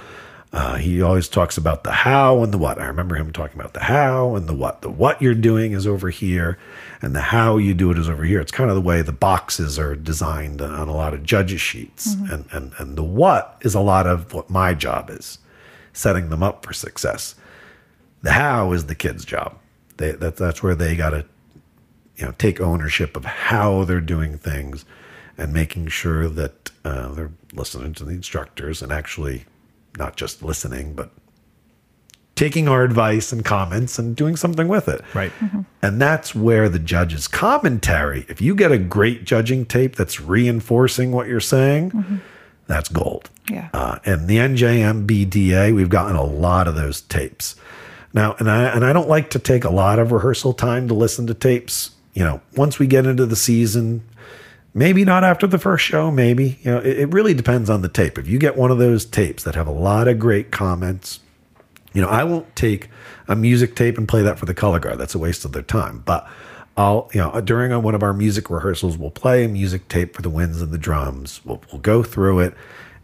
uh, he always talks about the how and the what. I remember him talking about the how and the what. The what you're doing is over here, and the how you do it is over here. It's kind of the way the boxes are designed on a lot of judges' sheets, and, and and the what is a lot of what my job is setting them up for success. The how is the kid's job. They, that, that's where they got to, you know, take ownership of how they're doing things, and making sure that uh, they're listening to the instructors and actually not just listening, but taking our advice and comments and doing something with it. Right. And that's where the judge's commentary, if you get a great judging tape that's reinforcing what you're saying, that's gold. Yeah. Uh, and the NJMBDA, we've gotten a lot of those tapes. Now, and I and I don't like to take a lot of rehearsal time to listen to tapes. You know, once we get into the season, maybe not after the first show, maybe. You know, it, it really depends on the tape. If you get one of those tapes that have a lot of great comments, you know, I won't take a music tape and play that for the color guard. That's a waste of their time. But I'll, you know, during one of our music rehearsals, we'll play a music tape for the winds and the drums. We'll, we'll go through it.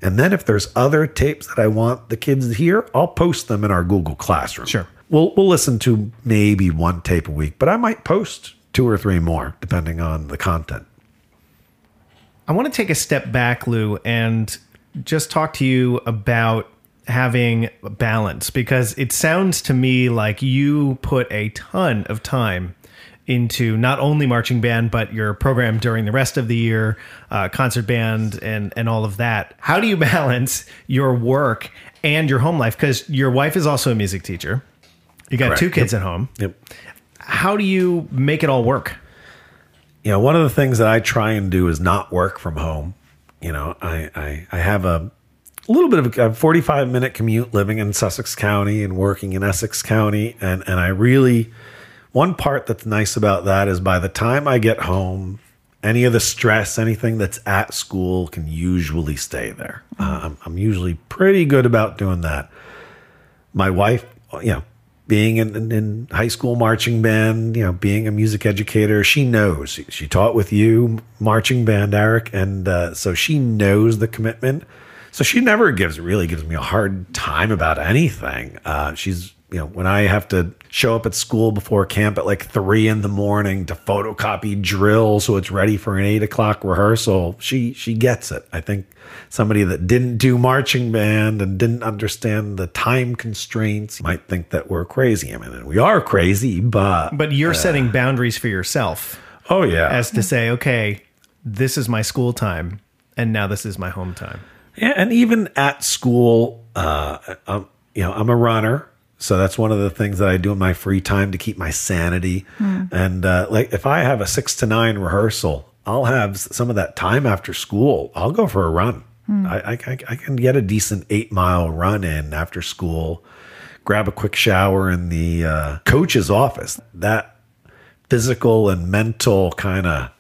And then if there's other tapes that I want the kids to hear, I'll post them in our Google Classroom. Sure. We'll, we'll listen to maybe one tape a week, but I might post two or three more depending on the content. I want to take a step back, Lew, and just talk to you about having balance because it sounds to me like you put a ton of time into not only marching band but your program during the rest of the year uh, concert band and and all of that. How do you balance your work and your home life? Because your wife is also a music teacher. You got Correct. two kids at home. Yep. how do you make it all work you know, one of the things that I try and do is not work from home. You know, I I, I have a, a little bit of a 45 minute commute living in Sussex County and working in Essex County, and and I really one part that's nice about that is by the time I get home, any of the stress, anything that's at school can usually stay there. Uh, I'm, I'm usually pretty good about doing that my wife, you know, being in, in, in high school marching band, you know, being a music educator, she knows. She, she taught with you marching band, Erik, and uh, so she knows the commitment. So she never gives really gives me a hard time about anything. Uh, she's you know when I have to show up at school before camp at like three in the morning to photocopy drill so it's ready for an eight o'clock rehearsal. She she gets it. I think somebody that didn't do marching band and didn't understand the time constraints might think that we're crazy. I mean, we are crazy, but but you're setting boundaries for yourself oh yeah, as to say, okay, this is my school time, and now this is my home time. Yeah, and even at school, uh, I'm, you know, I'm a runner, so that's one of the things that I do in my free time to keep my sanity. And uh, like, if I have a six to nine rehearsal, I'll have some of that time after school. I'll go for a run. I, I, I I can get a decent eight mile run in after school. Grab a quick shower in the uh, coach's office. That physical and mental kind of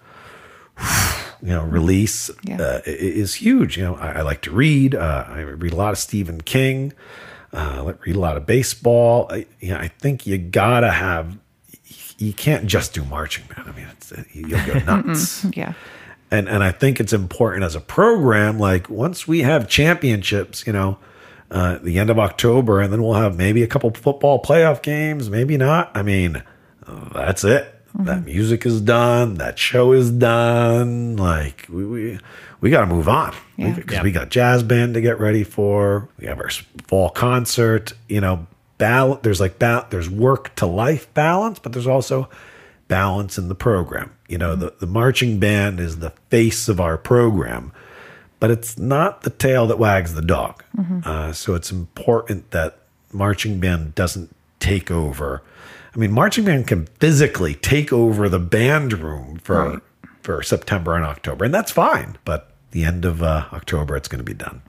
you know release Yeah. uh, is huge. You know, I, I like to read. Uh, I read a lot of Stephen King. Uh, read a lot of baseball. I, you know, I think you gotta have. You can't just do marching band. I mean, it's, you'll go nuts. Yeah. and and I think it's important as a program. Like once we have championships, you know, uh, the end of October, and then we'll have maybe a couple football playoff games, maybe not. I mean, uh, that's it. That music is done. That show is done. Like we we, we got to move on because Yeah. we got jazz band to get ready for. We have our fall concert. You know, bal- There's like ba- there's work to life balance, but there's also balance in the program. You know, the, the marching band is the face of our program, but it's not the tail that wags the dog. Uh, so it's important that marching band doesn't take over. I mean, marching band can physically take over the band room for Right. for September and October, and that's fine. But the end of uh, October, it's going to be done.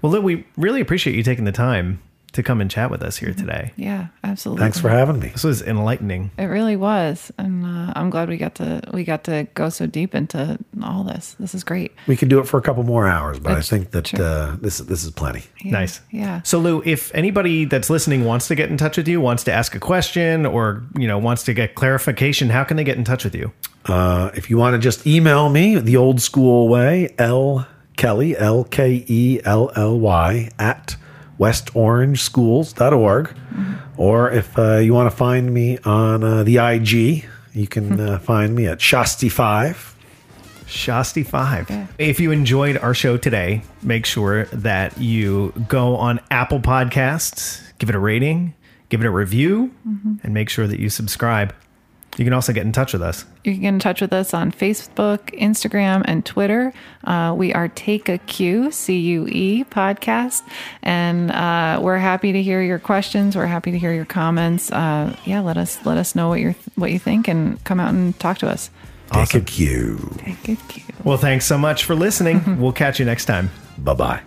Well, Lew, we really appreciate you taking the time to come and chat with us here today. Yeah, absolutely. Thanks for having me. This was enlightening. It really was, and uh, I'm glad we got to we got to go so deep into all this. This is great. We could do it for a couple more hours, but I think that uh, this this is plenty. Yeah, Nice. Yeah. So Lew, if anybody that's listening wants to get in touch with you, wants to ask a question or, you know, wants to get clarification, how can they get in touch with you? Uh, if you want to just email me the old school way, L Kelly, L K E L L Y, at westorangeschools.org. Or if uh, you want to find me on uh, the IG, you can uh, find me at Shasti5. Shasti5. If you enjoyed our show today, make sure that you go on Apple Podcasts, give it a rating, give it a review, and make sure that you subscribe. You can also get in touch with us. You can get in touch with us on Facebook, Instagram, and Twitter. Uh, we are Take a Cue, C U E podcast. And uh, we're happy to hear your questions. We're happy to hear your comments. Uh, yeah, let us let us know what you what you think and come out and talk to us. Awesome. Take a Cue. Take a Cue. Well, thanks so much for listening. we'll catch you next time. Bye bye.